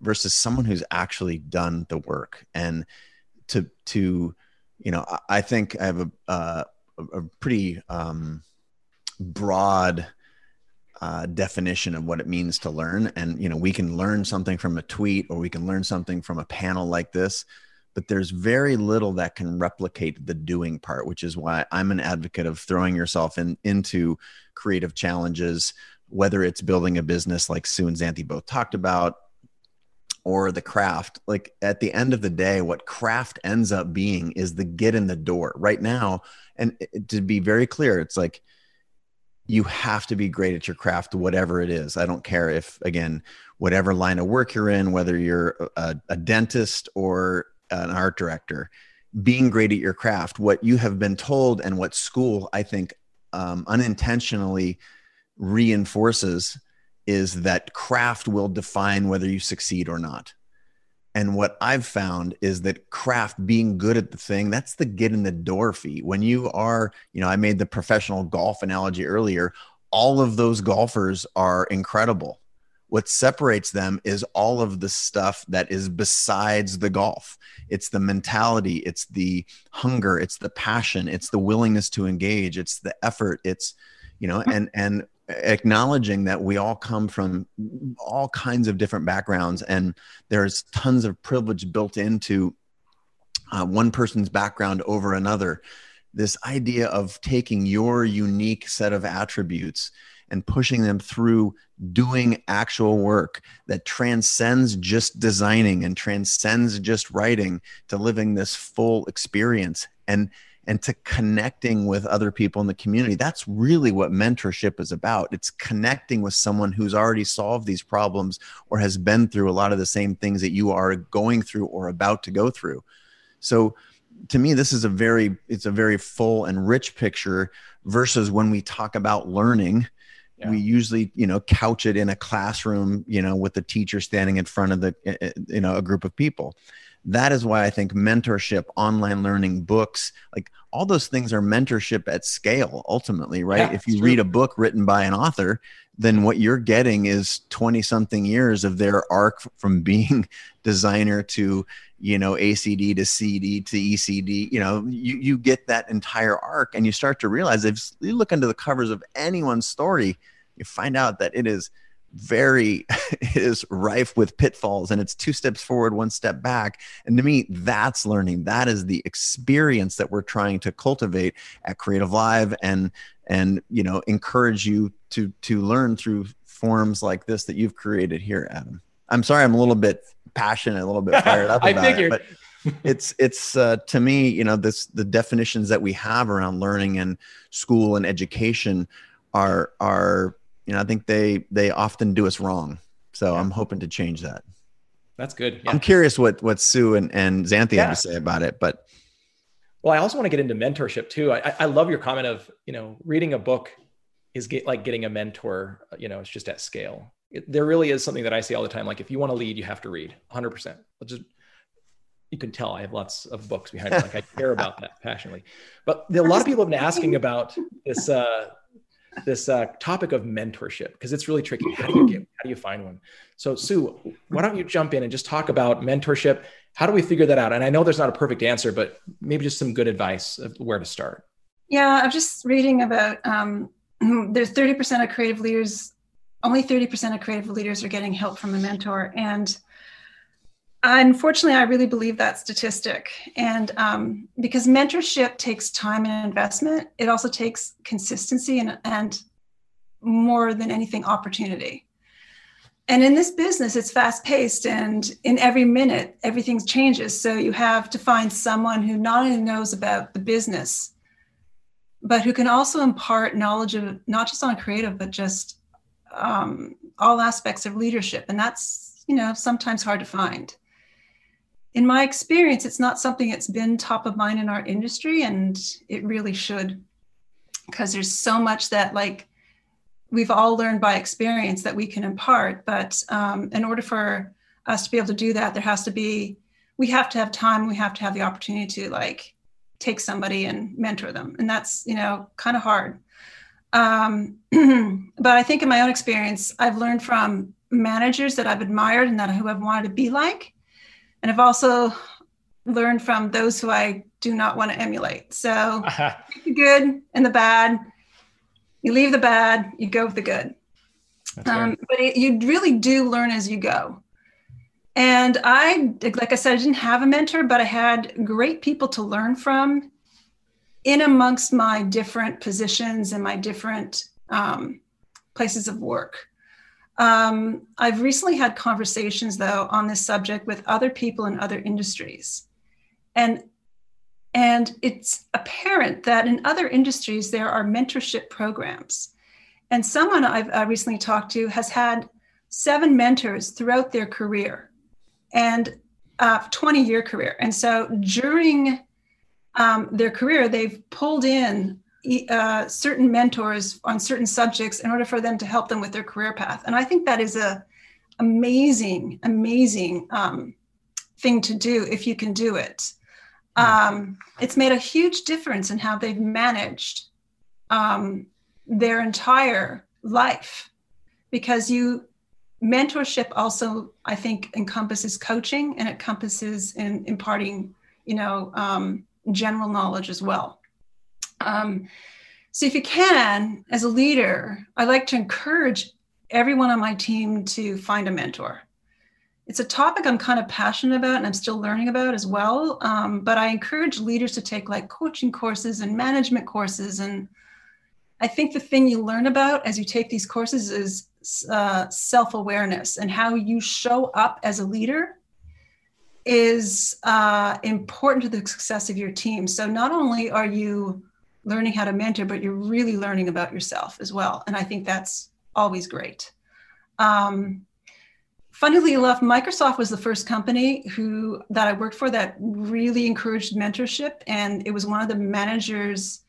versus someone who's actually done the work. And to to you know i think i have a uh, a pretty um, broad uh, definition of what it means to learn. And, you know, we can learn something from a tweet or we can learn something from a panel like this, but there's very little that can replicate the doing part, which is why I'm an advocate of throwing yourself in, into creative challenges, whether it's building a business like Sue and Xanthi both talked about, or the craft. Like at the end of the day, what craft ends up being is the get in the door right now. And to be very clear, it's like, you have to be great at your craft, whatever it is. I don't care if, again, whatever line of work you're in, whether you're a, a, dentist or an art director, being great at your craft, what you have been told and what school, I think, um, unintentionally reinforces is that craft will define whether you succeed or not. And what I've found is that craft being good at the thing, that's the get in the door fee. When you are, you know, I made the professional golf analogy earlier, all of those golfers are incredible. What separates them is all of the stuff that is besides the golf. It's the mentality, it's the hunger, it's the passion, it's the willingness to engage, it's the effort, it's, you know, hmm. and and acknowledging that we all come from all kinds of different backgrounds and there's tons of privilege built into uh, one person's background over another. This idea of taking your unique set of attributes and pushing them through doing actual work that transcends just designing and transcends just writing to living this full experience. And and to connecting with other people in the community. That's really what mentorship is about. It's connecting with someone who's already solved these problems or has been through a lot of the same things that you are going through or about to go through. So to me this is a very it's a very full and rich picture versus when we talk about learning yeah. we usually you know couch it in a classroom you know with the teacher standing in front of the eh, eh, you know a group of people that is why I think mentorship, online learning, books, like all those things are mentorship at scale ultimately, right? Yeah, if you read a book written by an author, then what you're getting is 20 something years of their arc from being designer to you know acd to cd to ecd you know you, you get that entire arc and you start to realize if you look under the covers of anyone's story you find out that it is very is rife with pitfalls and it's two steps forward one step back. And to me that's learning. That is the experience that we're trying to cultivate at CreativeLive and and you know encourage you to to learn through forms like this that you've created here adam. I'm sorry i'm a little bit passionate a little bit fired up about I figured. it but it's it's uh, to me you know this the definitions that we have around learning and school and education are are you know i think they they often do us wrong so yeah. i'm hoping to change that that's good yeah. i'm curious what what sue and and xanthi yeah. have to say about it but well, I also want to get into mentorship too. I, I love your comment of, you know, reading a book is get, like getting a mentor, you know, it's just at scale. It, there really is something that I see all the time. Like if you want to lead, you have to read 100%. Just, you can tell I have lots of books behind me. Like I care about that passionately. But a lot of people have been asking about this, uh, this uh, topic of mentorship because it's really tricky. How do you get? How do you find one? So, Sue, why don't you jump in and just talk about mentorship how do we figure that out? And I know there's not a perfect answer, but maybe just some good advice of where to start. Yeah, I'm just reading about um, there's 30% of creative leaders, only 30% of creative leaders are getting help from a mentor. And unfortunately, I really believe that statistic. And um, because mentorship takes time and investment, it also takes consistency and, and more than anything, opportunity. And in this business it's fast paced and in every minute everything changes. So you have to find someone who not only knows about the business but who can also impart knowledge of not just on creative but just um, all aspects of leadership. And that's you know sometimes hard to find in my experience it's not something that's been top of mind in our industry and it really should because there's so much that like we've all learned by experience that we can impart. But um, in order for us to be able to do that, there has to be, we have to have time, we have to have the opportunity to like take somebody and mentor them. And that's, you know, kind of hard. Um, but I think in my own experience, I've learned from managers that I've admired and that who I've wanted to be like. And I've also learned from those who I do not want to emulate. So uh-huh. the good and the bad you leave the bad, you go with the good. Um, but it, you really do learn as you go. And I, like I said, I didn't have a mentor, but I had great people to learn from in amongst my different positions and my different um, places of work. Um, I've recently had conversations, though, on this subject with other people in other industries. And and it's apparent that in other industries, there are mentorship programs. And someone I've uh, recently talked to has had seven mentors throughout their career and uh, 20 year career. And so during um, their career, they've pulled in uh, certain mentors on certain subjects in order for them to help them with their career path. And I think that is a amazing, amazing um, thing to do if you can do it. Um, it's made a huge difference in how they've managed um, their entire life because you mentorship also i think encompasses coaching and it encompasses in imparting you know um, general knowledge as well um, so if you can as a leader i like to encourage everyone on my team to find a mentor it's a topic I'm kind of passionate about and I'm still learning about as well. Um, but I encourage leaders to take like coaching courses and management courses. And I think the thing you learn about as you take these courses is uh, self awareness and how you show up as a leader is uh, important to the success of your team. So not only are you learning how to mentor, but you're really learning about yourself as well. And I think that's always great. Um, funnily enough, Microsoft was the first company who that I worked for that really encouraged mentorship, and it was one of the managers'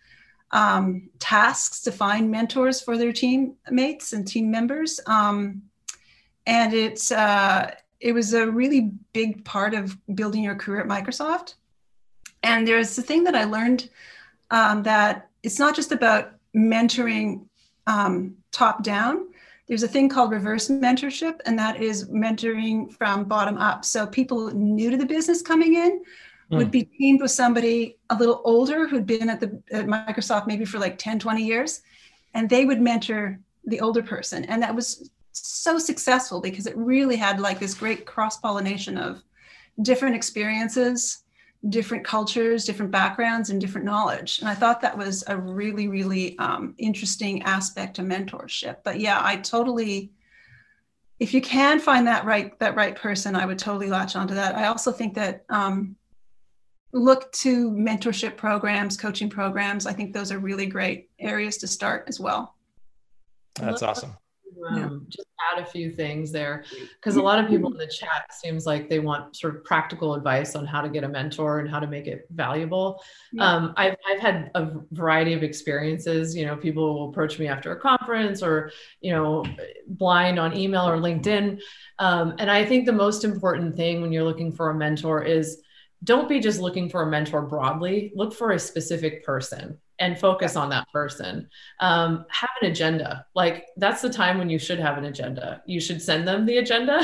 um, tasks to find mentors for their teammates and team members. Um, and it's uh, it was a really big part of building your career at Microsoft. And there's the thing that I learned um, that it's not just about mentoring um, top down. There's a thing called reverse mentorship, and that is mentoring from bottom up. So people new to the business coming in mm. would be teamed with somebody a little older who'd been at the at Microsoft maybe for like 10, 20 years, and they would mentor the older person. And that was so successful because it really had like this great cross pollination of different experiences, different cultures, different backgrounds, and different knowledge. And I thought that was a really, really um, interesting aspect to mentorship. But yeah, I totally, if you can find that right that right person, I would totally latch onto that. I also think that um, look to mentorship programs, coaching programs. I think those are really great areas to start as well. That's awesome um, yeah. just add a few things there. Because a lot of people in the chat seems like they want sort of practical advice on how to get a mentor and how to make it valuable. Yeah. um, I've, I've had a variety of experiences you know people will approach me after a conference or you know blind on email or linkedin. Um, and i think the most important thing when you're looking for a mentor is don't be just looking for a mentor broadly. Look for a specific person and focus on that person. Um, have an agenda. Like that's the time when you should have an agenda. You should send them the agenda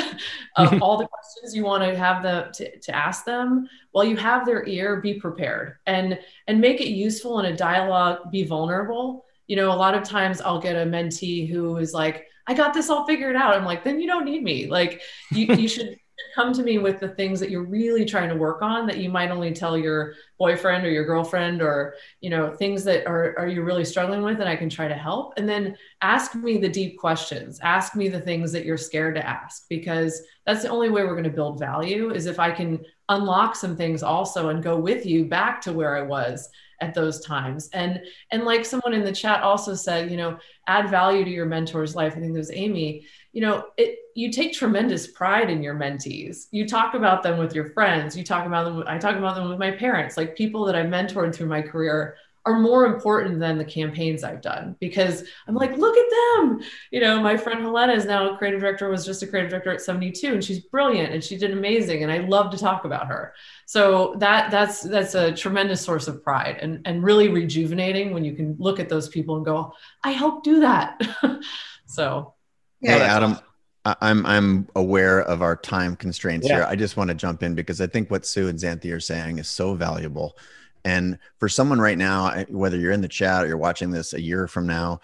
of all the questions you want to have them to, to ask them. While you have their ear, be prepared and and make it useful in a dialogue. Be vulnerable. You know, a lot of times I'll get a mentee who is like, "I got this all figured out." I'm like, "Then you don't need me." Like you you should come to me with the things that you're really trying to work on that you might only tell your boyfriend or your girlfriend or you know things that are, are you really struggling with and i can try to help? And then ask me the deep questions. Ask me the things that you're scared to ask because that's the only way we're going to build value is if i can unlock some things also and go with you back to where i was at those times. And and like someone in the chat also said you know add value to your mentor's life. I think it was amy you know it you take tremendous pride in your mentees you talk about them with your friends you talk about them i talk about them with my parents like people that i mentored through my career are more important than the campaigns I've done because I'm like, look at them. You know, my friend Helena is now a creative director, was just a creative director at 72, and she's brilliant and she did amazing. And I love to talk about her. So that that's that's a tremendous source of pride and, and really rejuvenating when you can look at those people and go, I helped do that. so yeah, hey, Adam. Awesome. I'm I'm aware of our time constraints yeah. here. I just want to jump in because I think what Sue and Xanthi are saying is so valuable. And for someone right now, whether you're in the chat or you're watching this a year from now,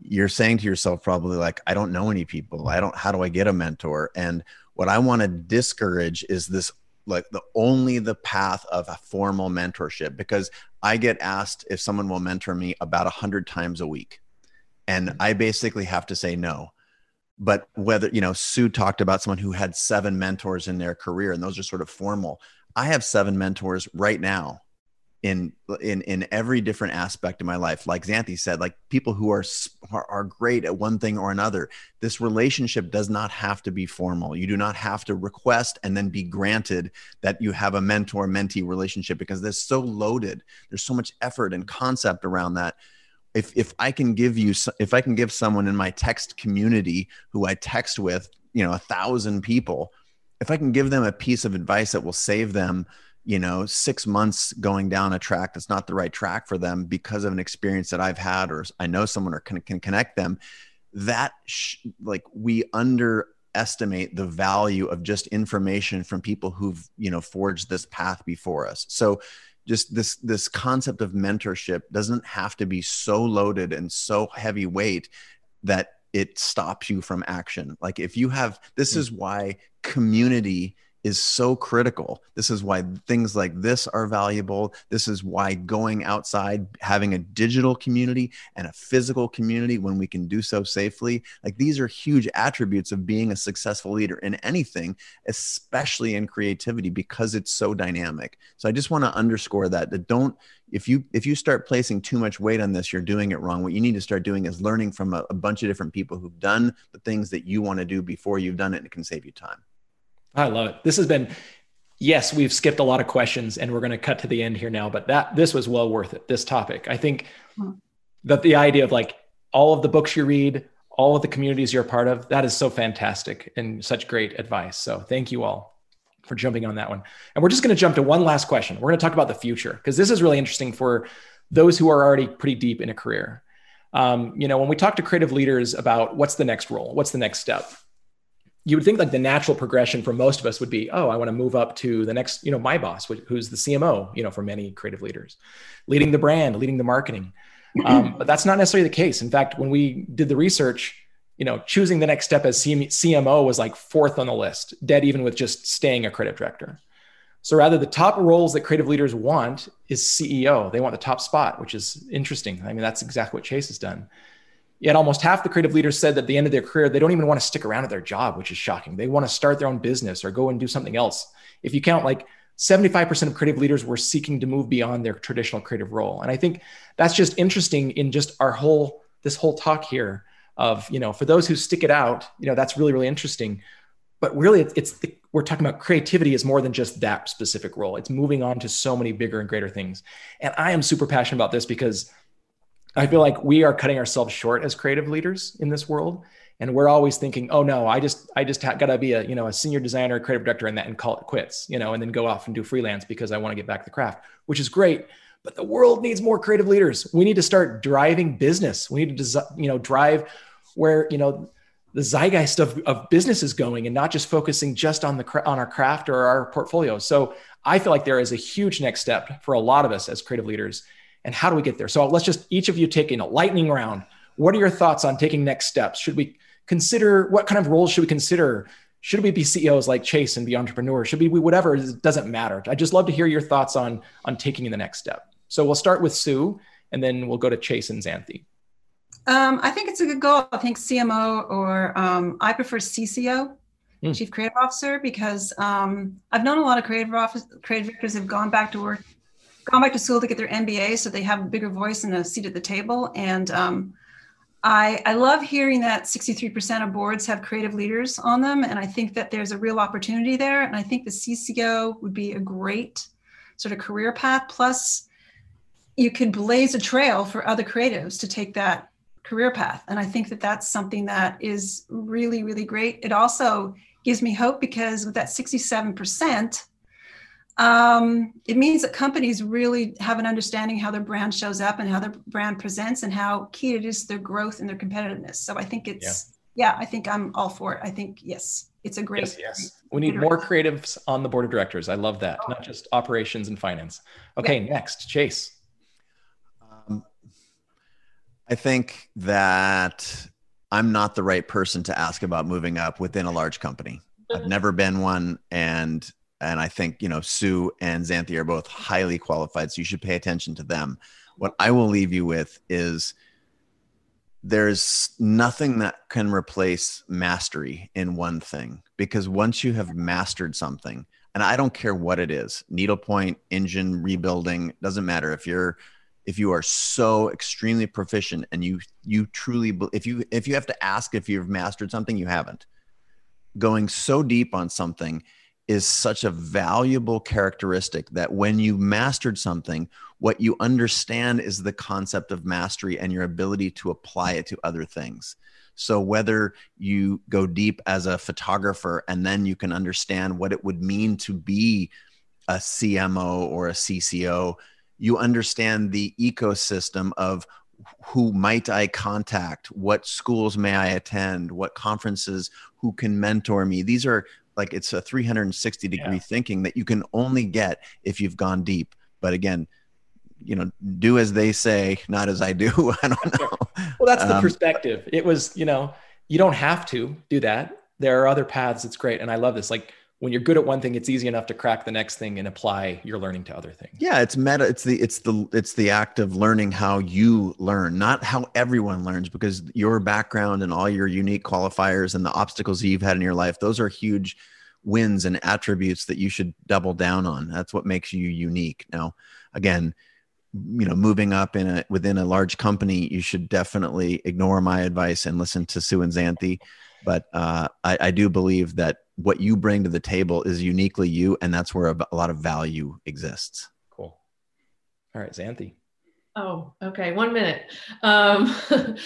you're saying to yourself probably like, I don't know any people. I don't. How do I get a mentor? And what I want to discourage is this like the only the path of a formal mentorship because I get asked if someone will mentor me about a hundred times a week, and mm-hmm. I basically have to say no but whether you know sue talked about someone who had seven mentors in their career and those are sort of formal. I have seven mentors right now in in in every different aspect of my life. Like xanthi said like people who are, are great at one thing or another. This relationship does not have to be formal. You do not have to request and then be granted that you have a mentor mentee relationship because they're so loaded. There's so much effort and concept around that if if I can give you if I can give someone in my text community who I text with, you know, a thousand people, if I can give them a piece of advice that will save them, you know, six months going down a track that's not the right track for them because of an experience that I've had or I know someone or can, can connect them, that sh- like we underestimate the value of just information from people who've you know forged this path before us. So just this this concept of mentorship doesn't have to be so loaded and so heavyweight that it stops you from action like if you have this mm. is why community is so critical. This is why things like this are valuable. This is why going outside, having a digital community and a physical community when we can do so safely, like these are huge attributes of being a successful leader in anything, especially in creativity because it's so dynamic. So I just want to underscore that that don't if you if you start placing too much weight on this, you're doing it wrong. What you need to start doing is learning from a, a bunch of different people who've done the things that you want to do before you've done it and it can save you time. I love it. This has been, yes, we've skipped a lot of questions and we're going to cut to the end here now, but that this was well worth it. This topic, I think hmm. that the idea of like all of the books you read, all of the communities you're a part of. That is so fantastic and such great advice. So thank you all for jumping on that one. And we're just going to jump to one last question. We're going to talk about the future because this is really interesting for those who are already pretty deep in a career. Um, you know, when we talk to creative leaders about what's the next role, what's the next step, you would think like the natural progression for most of us would be, oh, I want to move up to the next, you know, my boss, who's the CMO, you know, for many creative leaders, leading the brand, leading the marketing. Um, but that's not necessarily the case. In fact, when we did the research, you know, choosing the next step as CMO was like fourth on the list, dead even with just staying a creative director. So rather, the top roles that creative leaders want is CEO. They want the top spot, which is interesting. I mean, that's exactly what Chase has done. Yet almost half the creative leaders said that at the end of their career, they don't even want to stick around at their job, which is shocking. They want to start their own business or go and do something else. If you count like 75% of creative leaders were seeking to move beyond their traditional creative role. And I think that's just interesting in just our whole, this whole talk here of, you know, for those who stick it out, you know, that's really, really interesting. But really, it's, it's the, we're talking about creativity is more than just that specific role. It's moving on to so many bigger and greater things. And I am super passionate about this because I feel like we are cutting ourselves short as creative leaders in this world. And we're always thinking, oh no, I just, I just got to be a, you know, a senior designer, creative director and that and call it quits, you know, and then go off and do freelance because I want to get back to the craft, which is great. But the world needs more creative leaders. We need to start driving business. We need to, you know, drive where, you know, the zeitgeist of, of business is going and not just focusing just on the on our craft or our portfolio. So I feel like there is a huge next step for a lot of us as creative leaders and how do we get there? So let's just each of you take in a lightning round. What are your thoughts on taking next steps? Should we consider what kind of roles should we consider? Should we be CEOs like Chase and be entrepreneurs? Should we be whatever? It doesn't matter. I just love to hear your thoughts on on taking the next step. So we'll start with Sue, and then we'll go to Chase and Xanthi. Um, I think it's a good goal. I think CMO or um, I prefer CCO, mm. Chief Creative Officer, because um, I've known a lot of creative office creative directors have gone back to work gone back to school to get their MBA so they have a bigger voice and a seat at the table. And um, I, I love hearing that 63% of boards have creative leaders on them. And I think that there's a real opportunity there. And I think the CCO would be a great sort of career path. Plus, you could blaze a trail for other creatives to take that career path. And I think that that's something that is really, really great. It also gives me hope because with that 67%, um, it means that companies really have an understanding how their brand shows up and how their brand presents and how key it is to their growth and their competitiveness. So I think it's, yeah, yeah I think I'm all for it. I think, yes, it's a great. Yes, yes. We need more creatives on the board of directors. I love that, oh. not just operations and finance. Okay, yeah. next, Chase. Um, I think that I'm not the right person to ask about moving up within a large company. I've never been one. And and I think you know Sue and Xanthi are both highly qualified, so you should pay attention to them. What I will leave you with is there's nothing that can replace mastery in one thing because once you have mastered something, and I don't care what it is, needlepoint, engine rebuilding, doesn't matter if you're if you are so extremely proficient and you you truly if you if you have to ask if you've mastered something you haven't going so deep on something is such a valuable characteristic that when you mastered something, what you understand is the concept of mastery and your ability to apply it to other things. So, whether you go deep as a photographer and then you can understand what it would mean to be a CMO or a CCO, you understand the ecosystem of who might I contact? What schools may I attend? What conferences? Who can mentor me? These are like it's a 360 degree yeah. thinking that you can only get if you've gone deep. But again you know do as they say not as i do. I don't know. Well that's the um, perspective. It was you know you don't have to do that. There are other paths. It's great. And i love this. Like when you're good at one thing it's easy enough to crack the next thing and apply your learning to other things. Yeah it's meta it's the it's the it's the act of learning how you learn not how everyone learns because your background and all your unique qualifiers and the obstacles you've had in your life those are huge wins and attributes that you should double down on. That's what makes you unique. Now again you know moving up in a within a large company you should definitely ignore my advice and listen to sue and xanthi but uh, I, I do believe that what you bring to the table is uniquely you and that's where a, a lot of value exists cool all right xanthi Oh, okay. One minute. Um,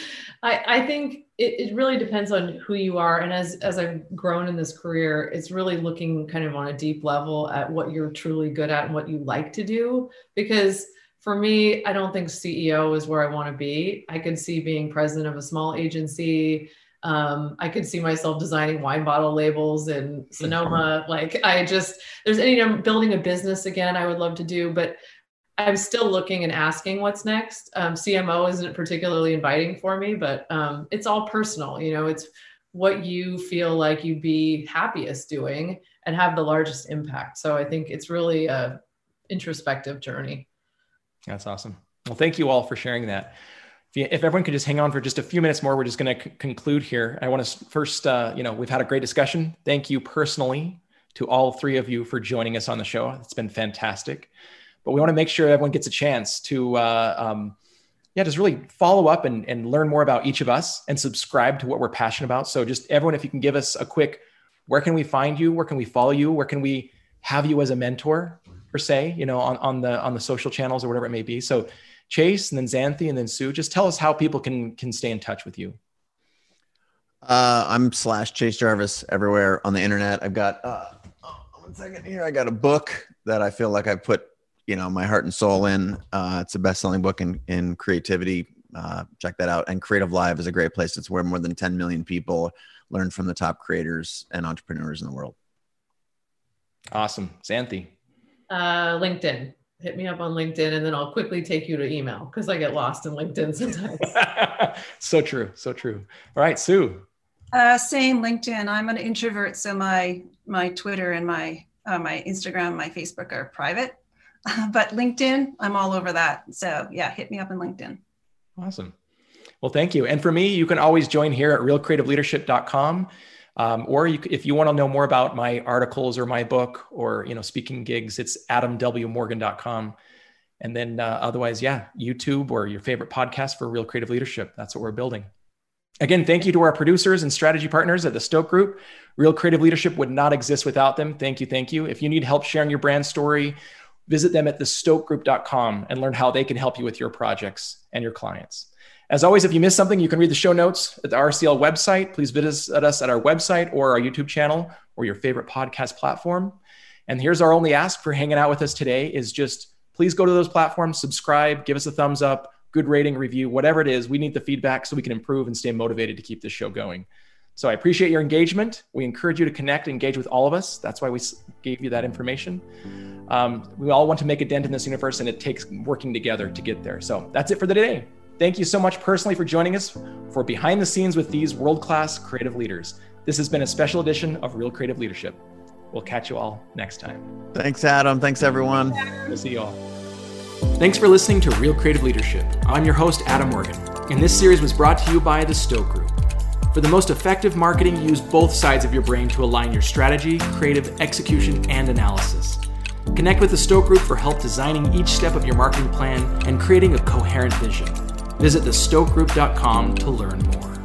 I, I think it, it really depends on who you are. And as, as I've grown in this career, it's really looking kind of on a deep level at what you're truly good at and what you like to do. Because for me, I don't think CEO is where I want to be. I could see being president of a small agency. Um, I could see myself designing wine bottle labels in Sonoma. Like I just, there's any, I'm building a business again, I would love to do, but I'm still looking and asking what's next. Um, CMO isn't particularly inviting for me, but um, it's all personal. You know, it's what you feel like you'd be happiest doing and have the largest impact. So I think it's really a introspective journey. That's awesome. Well, thank you all for sharing that. If, you, if everyone could just hang on for just a few minutes more, we're just going to c- conclude here. I want to first, uh, you know, we've had a great discussion. Thank you personally to all three of you for joining us on the show. It's been fantastic but we want to make sure everyone gets a chance to uh, um, yeah just really follow up and, and learn more about each of us and subscribe to what we're passionate about so just everyone if you can give us a quick where can we find you where can we follow you where can we have you as a mentor per se you know on, on the on the social channels or whatever it may be so chase and then xanthi and then sue just tell us how people can can stay in touch with you uh, i'm slash chase jarvis everywhere on the internet i've got uh, oh, one second here i got a book that i feel like i put you know my heart and soul in. Uh, it's a best-selling book in in creativity. Uh, check that out. And CreativeLive is a great place. It's where more than 10 million people learn from the top creators and entrepreneurs in the world. Awesome, Xanthi. Uh, LinkedIn. Hit me up on LinkedIn, and then I'll quickly take you to email because I get lost in LinkedIn sometimes. so true, so true. All right, Sue. Uh, same LinkedIn. I'm an introvert, so my my Twitter and my uh, my Instagram, my Facebook are private. but LinkedIn, I'm all over that. So yeah, hit me up on LinkedIn. Awesome. Well, thank you. And for me, you can always join here at realcreativeleadership.com. Um, or you, if you want to know more about my articles or my book or you know speaking gigs, it's adamwmorgan.com. And then uh, otherwise, yeah, YouTube or your favorite podcast for Real Creative Leadership. That's what we're building. Again, thank you to our producers and strategy partners at the Stoke Group. Real Creative Leadership would not exist without them. Thank you, thank you. If you need help sharing your brand story visit them at thestokegroup.com and learn how they can help you with your projects and your clients. As always, if you missed something, you can read the show notes at the RCL website. Please visit us at our website or our YouTube channel or your favorite podcast platform. And here's our only ask for hanging out with us today is just please go to those platforms, subscribe, give us a thumbs up, good rating, review, whatever it is. We need the feedback so we can improve and stay motivated to keep this show going. So I appreciate your engagement. We encourage you to connect, and engage with all of us. That's why we gave you that information. Um, we all want to make a dent in this universe, and it takes working together to get there. So that's it for the day. Thank you so much personally for joining us for Behind the Scenes with these world class creative leaders. This has been a special edition of Real Creative Leadership. We'll catch you all next time. Thanks, Adam. Thanks, everyone. We'll see you all. Thanks for listening to Real Creative Leadership. I'm your host, Adam Morgan, and this series was brought to you by the Stoke Group. For the most effective marketing, use both sides of your brain to align your strategy, creative execution, and analysis. Connect with the Stoke Group for help designing each step of your marketing plan and creating a coherent vision. Visit thestokegroup.com to learn more.